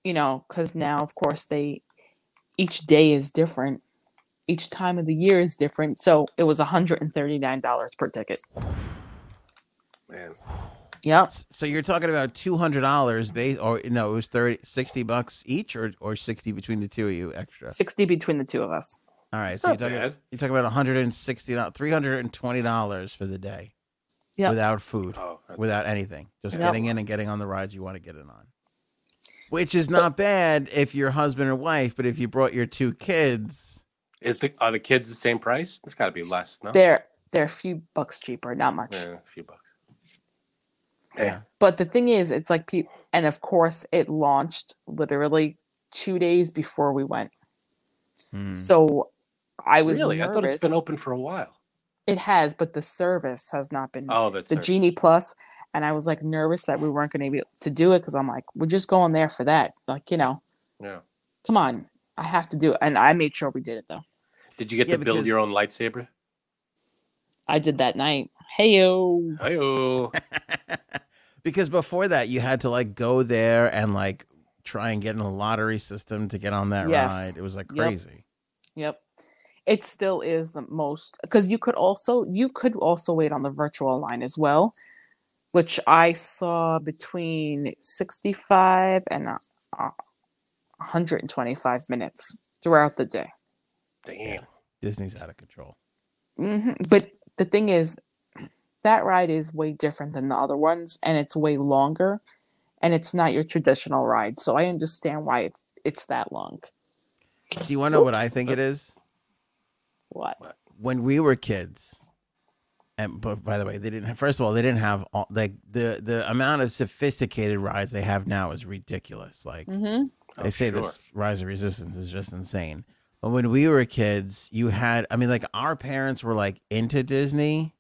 you know, because now of course they, each day is different, each time of the year is different. So it was hundred and thirty nine dollars per ticket. man. Yep, so you're talking about two hundred dollars base, or no, it was 30, 60 bucks each, or or sixty between the two of you extra. sixty between the two of us. All right, It's so you're not talking bad. you're talking about one hundred and sixty, three hundred and twenty dollars for the day, Yep. without food, Oh, that's- without anything, just Yep. getting in and getting on the rides you want to get in on. Which is not bad if you're husband and wife, but if you brought your two kids, Is the are the kids the same price? It's got to be less, no? They're they're a few bucks cheaper, not much. Yeah, a few bucks. yeah, But the thing is, it's like people, and of course, it launched literally two days before we went. Hmm. So I was really? nervous. I thought it's been open for a while. It has, but the service has not been. Oh, that's the right. Genie Plus, and I was like nervous that we weren't going to be able to do it because I'm like, we're just going there for that. Like, you know, Yeah. come on, I have to do it, and I made sure we did it though. Did you get Yeah, to build because- your own lightsaber? I did that night. Hey yo, Hi-yo. (laughs) because before that you had to like go there and like try and get in a lottery system to get on that Yes. ride. It was like Yep. crazy. yep. It still is the most because you could also you could also wait on the virtual line as well, which I saw between sixty five and uh, uh, 125 minutes throughout the day. Damn. Disney's out of control. hmm But the thing is, that ride is way different than the other ones, and it's way longer, and it's not your traditional ride. So I understand why it's it's that long. Do you want to know what I think it is? What? When we were kids, and but by the way, they didn't. Have, first of all, they didn't have all like the the amount of sophisticated rides they have now is ridiculous. Like Mm-hmm. Oh, they say sure. this Rise of Resistance is just insane. But when we were kids, you had I mean like our parents were like into Disney.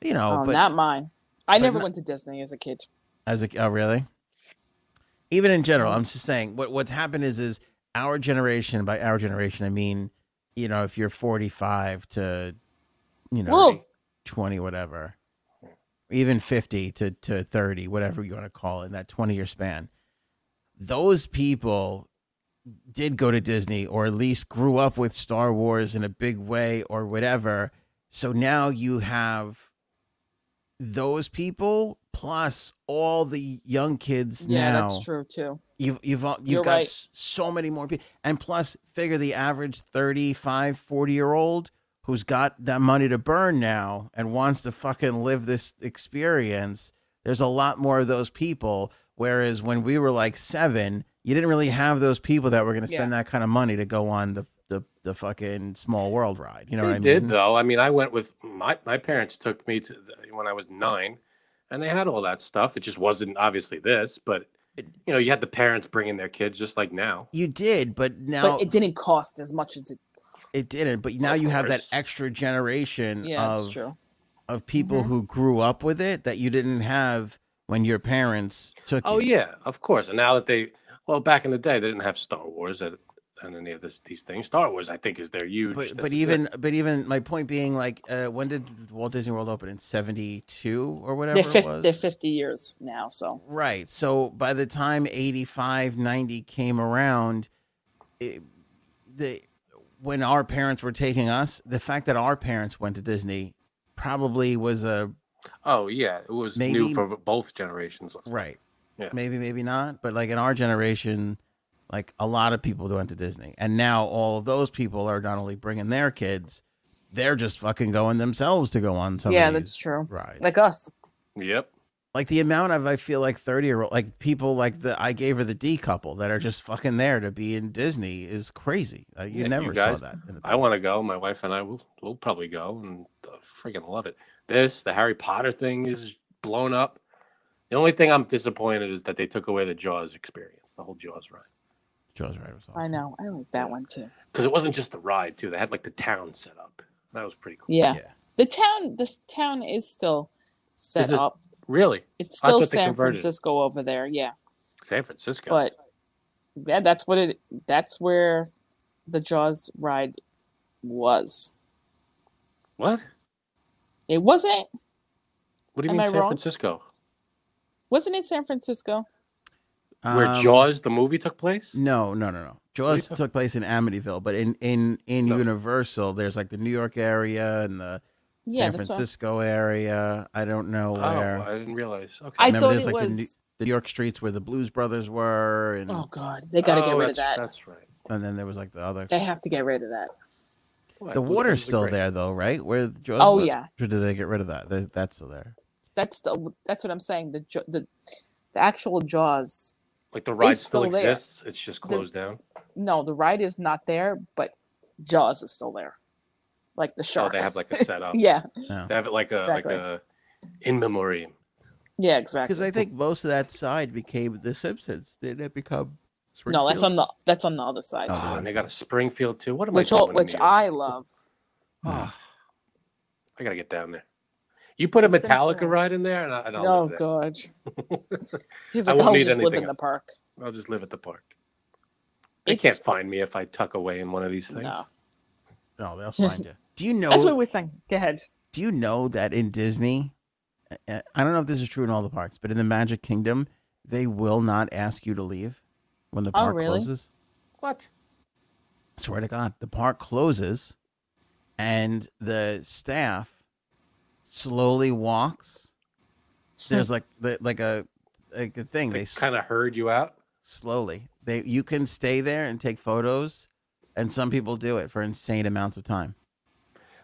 You know, Oh, but not mine. I never not- went to Disney as a kid. as a oh really? Even in general, I'm just saying what what's happened is is our generation by our generation I mean, you know, if you're 45 to you know Well, 20 whatever. even 50 to, to 30, whatever you want to call it, in that 20 year span, those people did go to Disney or at least grew up with Star Wars in a big way or whatever. So now you have those people plus all the young kids Yeah, now. that's true too. You've you've you've You're got right. so many more people, and plus figure the average 35, 40 year old who's got that money to burn now and wants to fucking live this experience. There's a lot more of those people. Whereas when we were like seven, you didn't really have those people that were going to spend that kind of money to go on the the, the fucking small world ride. You know they what I did mean? though. I mean, I went with my my parents took me to the, when I was nine, and they had all that stuff. It just wasn't obviously this, but you know, you had the parents bringing their kids just like now. You did, but now but it didn't cost as much as it. it didn't. But now you have that extra generation Yeah, of true. of people Mm-hmm. who grew up with it that you didn't have when your parents took Oh you. yeah, of course. And now that they, well, back in the day, they didn't have Star Wars and, and any of this, these things. Star Wars, I think, is their huge. But but is it. even but even my point being like uh, when did Walt Disney World open in 72 or whatever They're, it was? they're 50 years now, so Right. So by the time 85, 90 came around, it, the when our parents were taking us, the fact that our parents went to Disney probably was a oh yeah, it was maybe- new for both generations. right. Yeah. Maybe maybe not, but like in our generation, like a lot of people went to Disney, and now all of those people are not only bringing their kids, they're just fucking going themselves to go on some. yeah, of that's true. rides. Like us. Yep. like the amount of I feel like thirty year old like people like the I gave her the D couple that are just fucking there to be in Disney is crazy. Uh, you Yeah, you never guys- saw that. In the I want to go. My wife and I will will probably go and uh, freaking love it. This, the Harry Potter thing is blown up. The only thing I'm disappointed is that they took away the Jaws experience, the whole Jaws ride. Jaws ride was awesome. I know. I like that one too. Because it wasn't just the ride too. They had like the town set up. That was pretty cool. Yeah. Yeah. The town, this town is still set Is this- up. Really, It's still San. Francisco over there. Yeah. San Francisco. But yeah, that's what it, that's where the Jaws ride was. what? It wasn't, What do you Am mean I San wrong? Francisco? wasn't it San Francisco? Where Um, Jaws the movie took place? No, no, no, no. Jaws talking- took place in Amityville, but in in in No. Universal, there's like the New York area and the Yeah, San that's what. Francisco area. I don't know Oh, where. I didn't realize. Okay. I Remember, thought there's it like the, New, was. the New York streets where the Blues Brothers were, and Oh God, they got to get Oh, rid of that. That's right. and then there was like the other. They have to get rid of that. Well, The water's still great. there though, right? Where the Jaws Oh, was? yeah. Or did they get rid of that? That- That's still there. That's still that's what I'm saying. The Jo- the the actual Jaws. Like the ride It's still, still there. exists. It's just closed down. No, the ride is not there, but Jaws is still there. Like the So shark. Oh, they have like a (laughs) setup. yeah, They have it like a Exactly. like a in memoriam. yeah, exactly. Because I think most of that side became The Simpsons. Didn't it become? no, that's on the that's on the other side, Oh, Oh, and they got a Springfield too. What am which I all, doing in which I love. Ah, (sighs) I gotta get down there. You put a The Metallica Simpsons. ride in there, and, I, and I'll Oh live there. God, (laughs) he's I like, won't I'll need just live anything in the else. park. I'll just live at the park. They It's- can't find me if I tuck away in one of these things. No, Oh, they'll find you. Do you (laughs) know? that's what we're saying. Go ahead. do you know that in Disney, uh, I don't know if this is true in all the parks, but in the Magic Kingdom, they will not ask you to leave when the Oh, park really? closes. What? Swear to God, the park closes, and the staff slowly walks. There's like the, like a like a thing. They They, kind of herd you out. slowly. They you can stay there and take photos, and some people do it for insane amounts of time.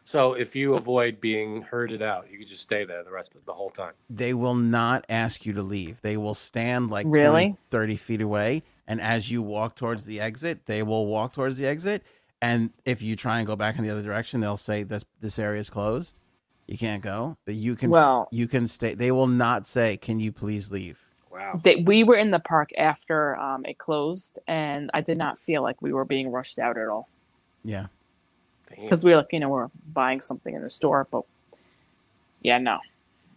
So if you avoid being herded out, you can just stay there the rest of the whole time. they will not ask you to leave. They will stand like 20, Really? 30 feet away. And as you walk towards the exit, they will walk towards the exit. And if you try and go back in the other direction, they'll say this this area is closed. You can't go. But you can Well- you can stay. They will not say, Can you please leave? Wow. They, we were in the park after um, it closed, and I did not feel like we were being rushed out at all Yeah. Because we were like, you know, we're buying something in the store, but yeah, no,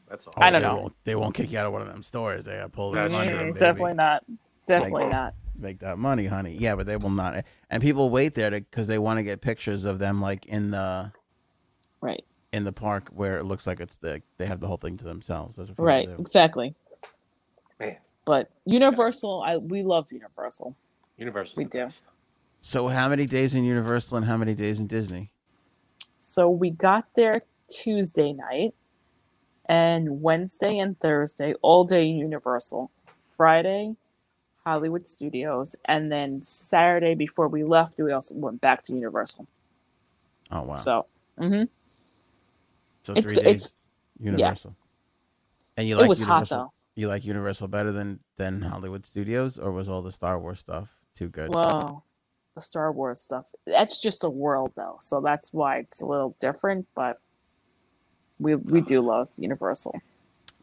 that's all. I don't they know. Won't, they won't kick you out of one of them stores. They gotta pull their money. Mm, baby. definitely not, definitely Like- not. Make that money, honey. Yeah, but they will not. And people wait there because they want to get pictures of them like in the Right. In the park where it looks like it's the they have the whole thing to themselves. That's what Right, exactly. Man, But Universal, I we love Universal. Universal. We do. So how many days in Universal and how many days in Disney? So we got there Tuesday night and Wednesday and Thursday, all day Universal. Friday, Hollywood Studios, and then Saturday before we left, we also went back to Universal. Oh wow. So, hmm So it's three days it's Universal. And you like it was hot though. You like Universal better than than Hollywood Studios, or was all the Star Wars stuff too good? Well, the Star Wars stuff. That's just a world though, so that's why it's a little different. But we we do love Universal.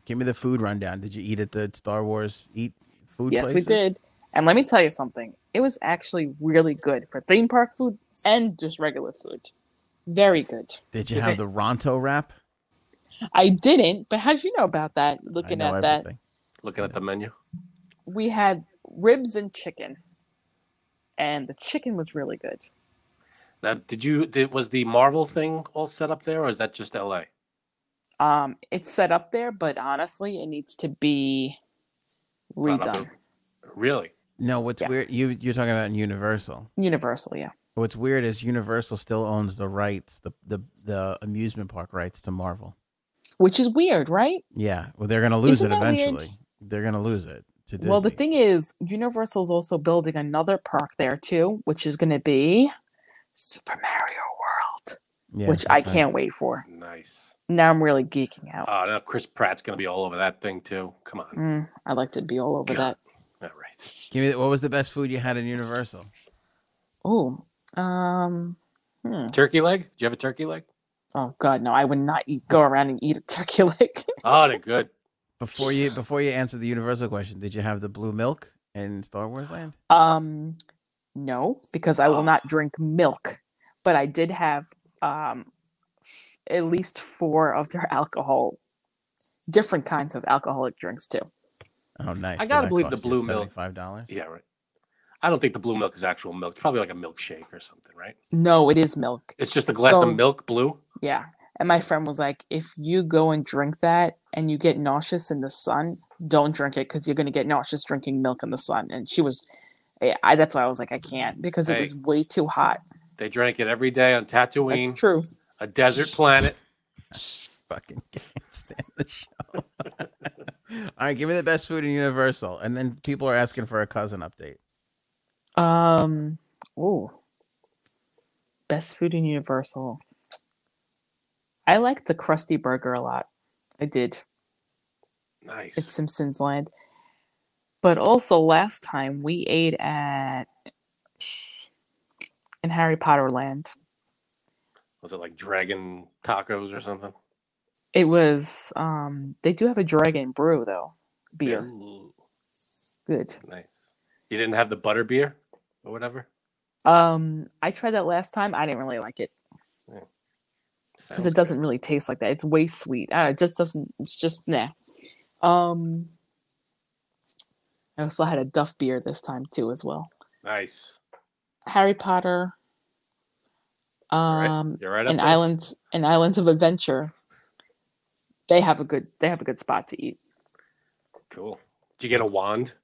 Give me the food rundown. Did you eat at the Star Wars eat food? yes, places? we did. And let me tell you something. It was actually really good for theme park food and just regular food. Very good. Did you have the Ronto wrap? I didn't, but how'd you know about that? Looking know at that, everything. Looking at the menu. we had ribs and chicken, and the chicken was really good. Now, did you? Did, was the Marvel thing all set up there, or is that just L.A.? Um, it's set up there, but honestly, it needs to be redone. Really? No, what's Yeah. weird? You you're talking about Universal. Universal, yeah. What's weird is Universal still owns the rights, the the the amusement park rights to Marvel. Which is weird, right? Yeah, well, they're gonna lose Isn't it that weird? eventually. They're gonna lose it to Disney. Well, the thing is, Universal's also building another park there too, which is going to be Super Mario World, yeah, which I can't wait for. Nice. Now I'm really geeking out. Oh, now Chris Pratt's gonna be all over that thing too. Come on. Mm, I'd like to be all over God. that. All right. Give me what was the best food you had in Universal? Oh, um, hmm. Turkey leg? Do you have a turkey leg? oh God, no! I would not eat, go around and eat a (laughs) turkey leg. Oh, they're good. Before you before you answer the Universal question, did you have the blue milk in Star Wars Land? um, no, because I will Oh. not drink milk, but I did have um f- at least four of their alcohol, different kinds of alcoholic drinks too. Oh, nice. I gotta believe the blue milk- Five dollars. Yeah, right. I don't think the blue milk is actual milk. It's probably like a milkshake or something, right? No, it is milk. It's just a glass So- of milk, blue. Yeah. And my friend was like, if you go and drink that and you get nauseous in the sun, don't drink it because you're going to get nauseous drinking milk in the sun. And she was, I, I that's why I was like, I can't because it Hey. was way too hot. They drank it every day on Tatooine, That's true. a desert planet. (laughs) Fucking can't stand the show. (laughs) All right, give me the best food in Universal, and then people are asking for a cousin update. Um, oh, best food in Universal. I liked the Krusty Burger a lot. I did. Nice. It's Simpsons Land. But also last time we ate at in Harry Potter Land. Was it like dragon tacos or something? It was um they do have a dragon brew though. Beer. Ooh, Good. nice. You didn't have the butter beer or whatever? Um I tried that last time. I didn't really like it because Sounds it doesn't really taste like that. It's way sweet. Uh, it just doesn't it's just nah. Um I also had a Duff beer this time too as well. Nice. Harry Potter You're right. um You're right and. Islands and Islands of Adventure. They have a good they have a good spot to eat. Cool. Did you get a wand?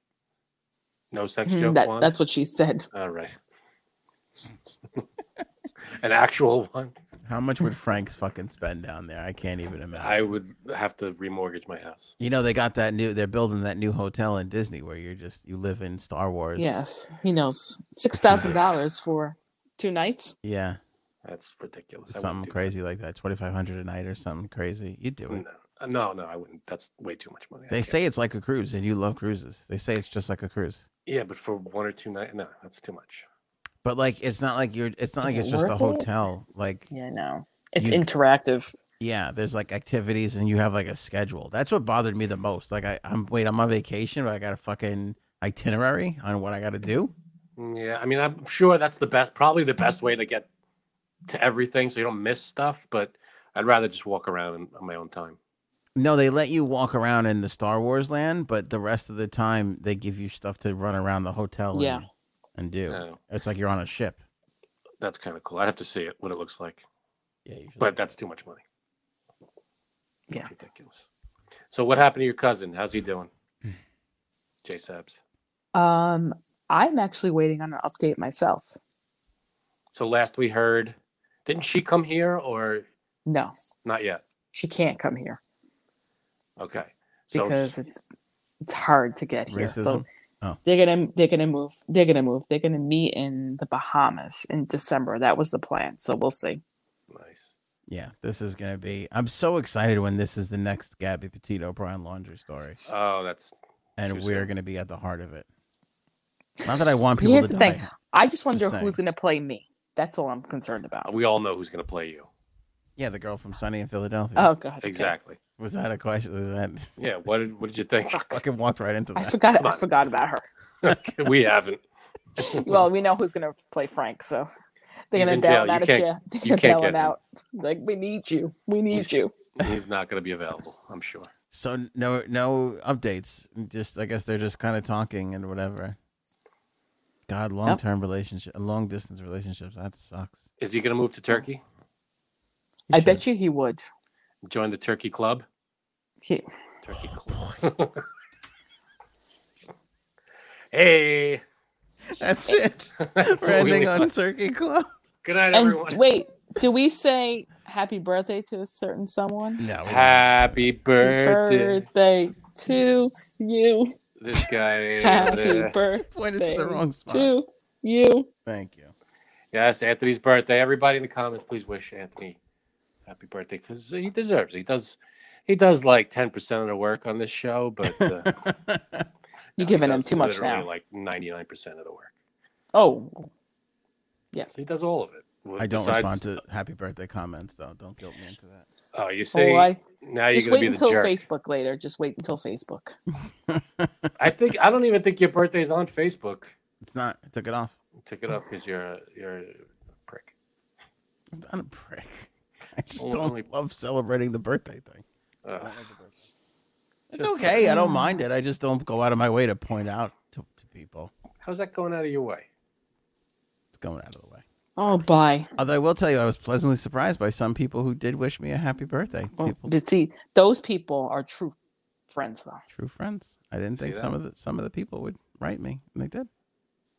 No sex Mhm, joke that, wand? that's what she said. All right. (laughs) An actual one? How much would Frank's fucking spend down there? I can't even imagine. I would have to remortgage my house. You know they got that new. They're building that new hotel in Disney where you're just you live in Star Wars. Yes, he knows. Six thousand dollars for two nights. Yeah, That's ridiculous. Something do that. crazy like that. Twenty five hundred a night or something crazy. You do it. No, no, no, I wouldn't. That's way too much money. They say it's like a cruise, and you love cruises. They say it's just like a cruise, yeah, but for one or two nights, no, that's too much. but like it's not like you're. It's not like Is it's just a worth it? hotel. Like Yeah, no, it's You- interactive. yeah, there's like activities, and you have like a schedule. That's what bothered me the most. Like I, I'm wait, I'm on vacation, but I got a fucking itinerary on what I got to do. Mm, Yeah, I mean, I'm sure that's the best, probably the best way to get to everything, so you don't miss stuff. But I'd rather just walk around on my own time. No, they let you walk around in the Star Wars land, but the rest of the time they give you stuff to run around the hotel and, Yeah. and do. Oh. It's like you're on a ship. That's kind of cool. I'd have to see it, what it looks like, Yeah, usually. but that's too much money. Yeah. ridiculous. So what happened to your cousin? How's he doing? (sighs) J Sabs. Um, I'm actually waiting on an update myself. So last we heard, didn't she come here or No, not yet? she can't come here Okay. So because it's it's hard to get here. So Oh. they're gonna they're gonna move. They're gonna move. They're gonna meet in the Bahamas in December. That was the plan. So we'll see. nice. Yeah, this is gonna be. I'm so excited when this is the next Gabby Petito Brian Laundrie story, Oh, that's and we're soon. gonna be at the heart of it. Not that I want people Here's to the die. thing. I just wonder saying. who's gonna play me. That's all I'm concerned about. we all know who's going to play you. Yeah, the girl from Sunny in Philadelphia. Oh god. okay. Exactly. Was that a question? Was that (laughs) Yeah. What did What did you think? I fucking walked right into that. I that? forgot. I forgot about her. (laughs) we haven't. Well, we know who's gonna play Frank, so they're gonna in bail jail. him You out of jail. They're you gonna can't get him him. out. Like we need you. We need He's- you. He's not going to be available. I'm sure. So no, no updates. Just I guess they're just kind of talking and whatever. God, long term relationship, long distance relationships. That sucks. Is he going to move to Turkey? I bet you he would. Join the Turkey Club? He, Turkey Club. (laughs) hey. That's it. (laughs) That's We're ending on on. Turkey Club. Good night, and everyone. wait, do we say happy birthday to a certain someone? No, we don't. Happy birthday. Birthday to you. This guy. (laughs) Happy uh, birthday Pointed to the wrong spot. to you. Thank you. Yes, Anthony's birthday. Everybody in the comments, please wish Anthony happy birthday because he deserves it. He does. He does like ten percent of the work on this show, but uh, (laughs) You're he giving him too much now. Like ninety nine percent of the work. Oh, yes. He does all of it. I don't Besides- respond to happy birthday comments though. Don't guilt me into that. Oh, you see, Oh, I, now you're just gonna wait be the until jerk. Facebook later. Just wait until Facebook. (laughs) I think I don't even think your birthday's on Facebook. It's not. I took it off. Took it off because you're a, you're a prick. I'm not a prick. I just Oh, don't only- love celebrating the birthday thing. Ugh. It's Just- okay. I don't mind it. I just don't go out of my way to point out to, to people. how's that going out of your way? It's going out of the way. Oh, bye. Although I will tell you, I was pleasantly surprised by some people who did wish me a happy birthday. Well, People, but see, those people are true friends, though. true friends. I didn't See think some of the some of the people would write me, and they did.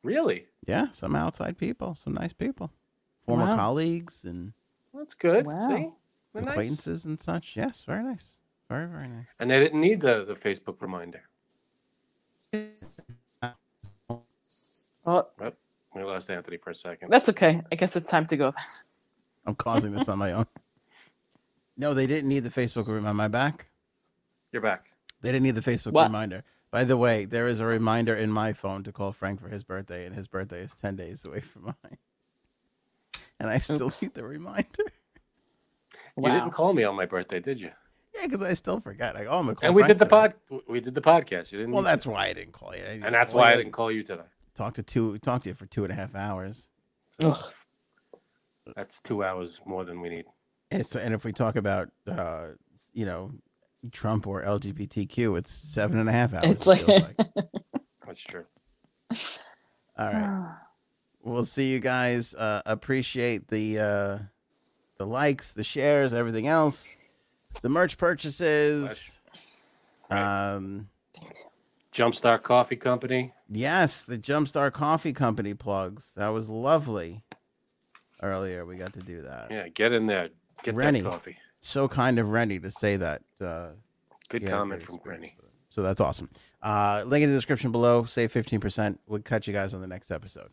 Really? Yeah, some outside people, some nice people, former Wow. colleagues and That's good. Wow. See, They're nice. acquaintances and such. Yes, very nice, very very nice. And they didn't need the, the Facebook reminder. Oh, We lost Anthony for a second. that's okay. I guess it's time to go. then. I'm causing this on my own. No, they didn't need the Facebook reminder. My back. You're back. They didn't need the Facebook What? reminder. By the way, there is a reminder in my phone to call Frank for his birthday, and his birthday is ten days away from mine. And I still Oops. need the reminder. You didn't call me on my birthday, did you? Yeah, because I still forget. Like, oh, I'm gonna call And we Frank did the today. pod. We did the podcast. You didn't. Well, need to. that's why I didn't call you. I didn't and that's call why I didn't call you today. talk to two. Talk to you for two and a half hours. Ugh. That's two hours more than we need. And, so, and if we talk about, uh, you know, Trump or LGBTQ, it's seven and a half hours. It's it feels like- (laughs) That's true. all right. (sighs) We'll see you guys. Uh, appreciate the uh, the likes, the shares, everything else, the merch purchases. Right. Um, Jumpstart Coffee Company. yes, the Jumpstart Coffee Company plugs. That was lovely. Earlier, we got to do that. Yeah, get in there. Get Rennie. that coffee. So kind of Rennie to say that. Uh, Good comment from. Granny. so that's awesome. Uh, link in the description below. Save fifteen percent. We'll catch you guys on the next episode.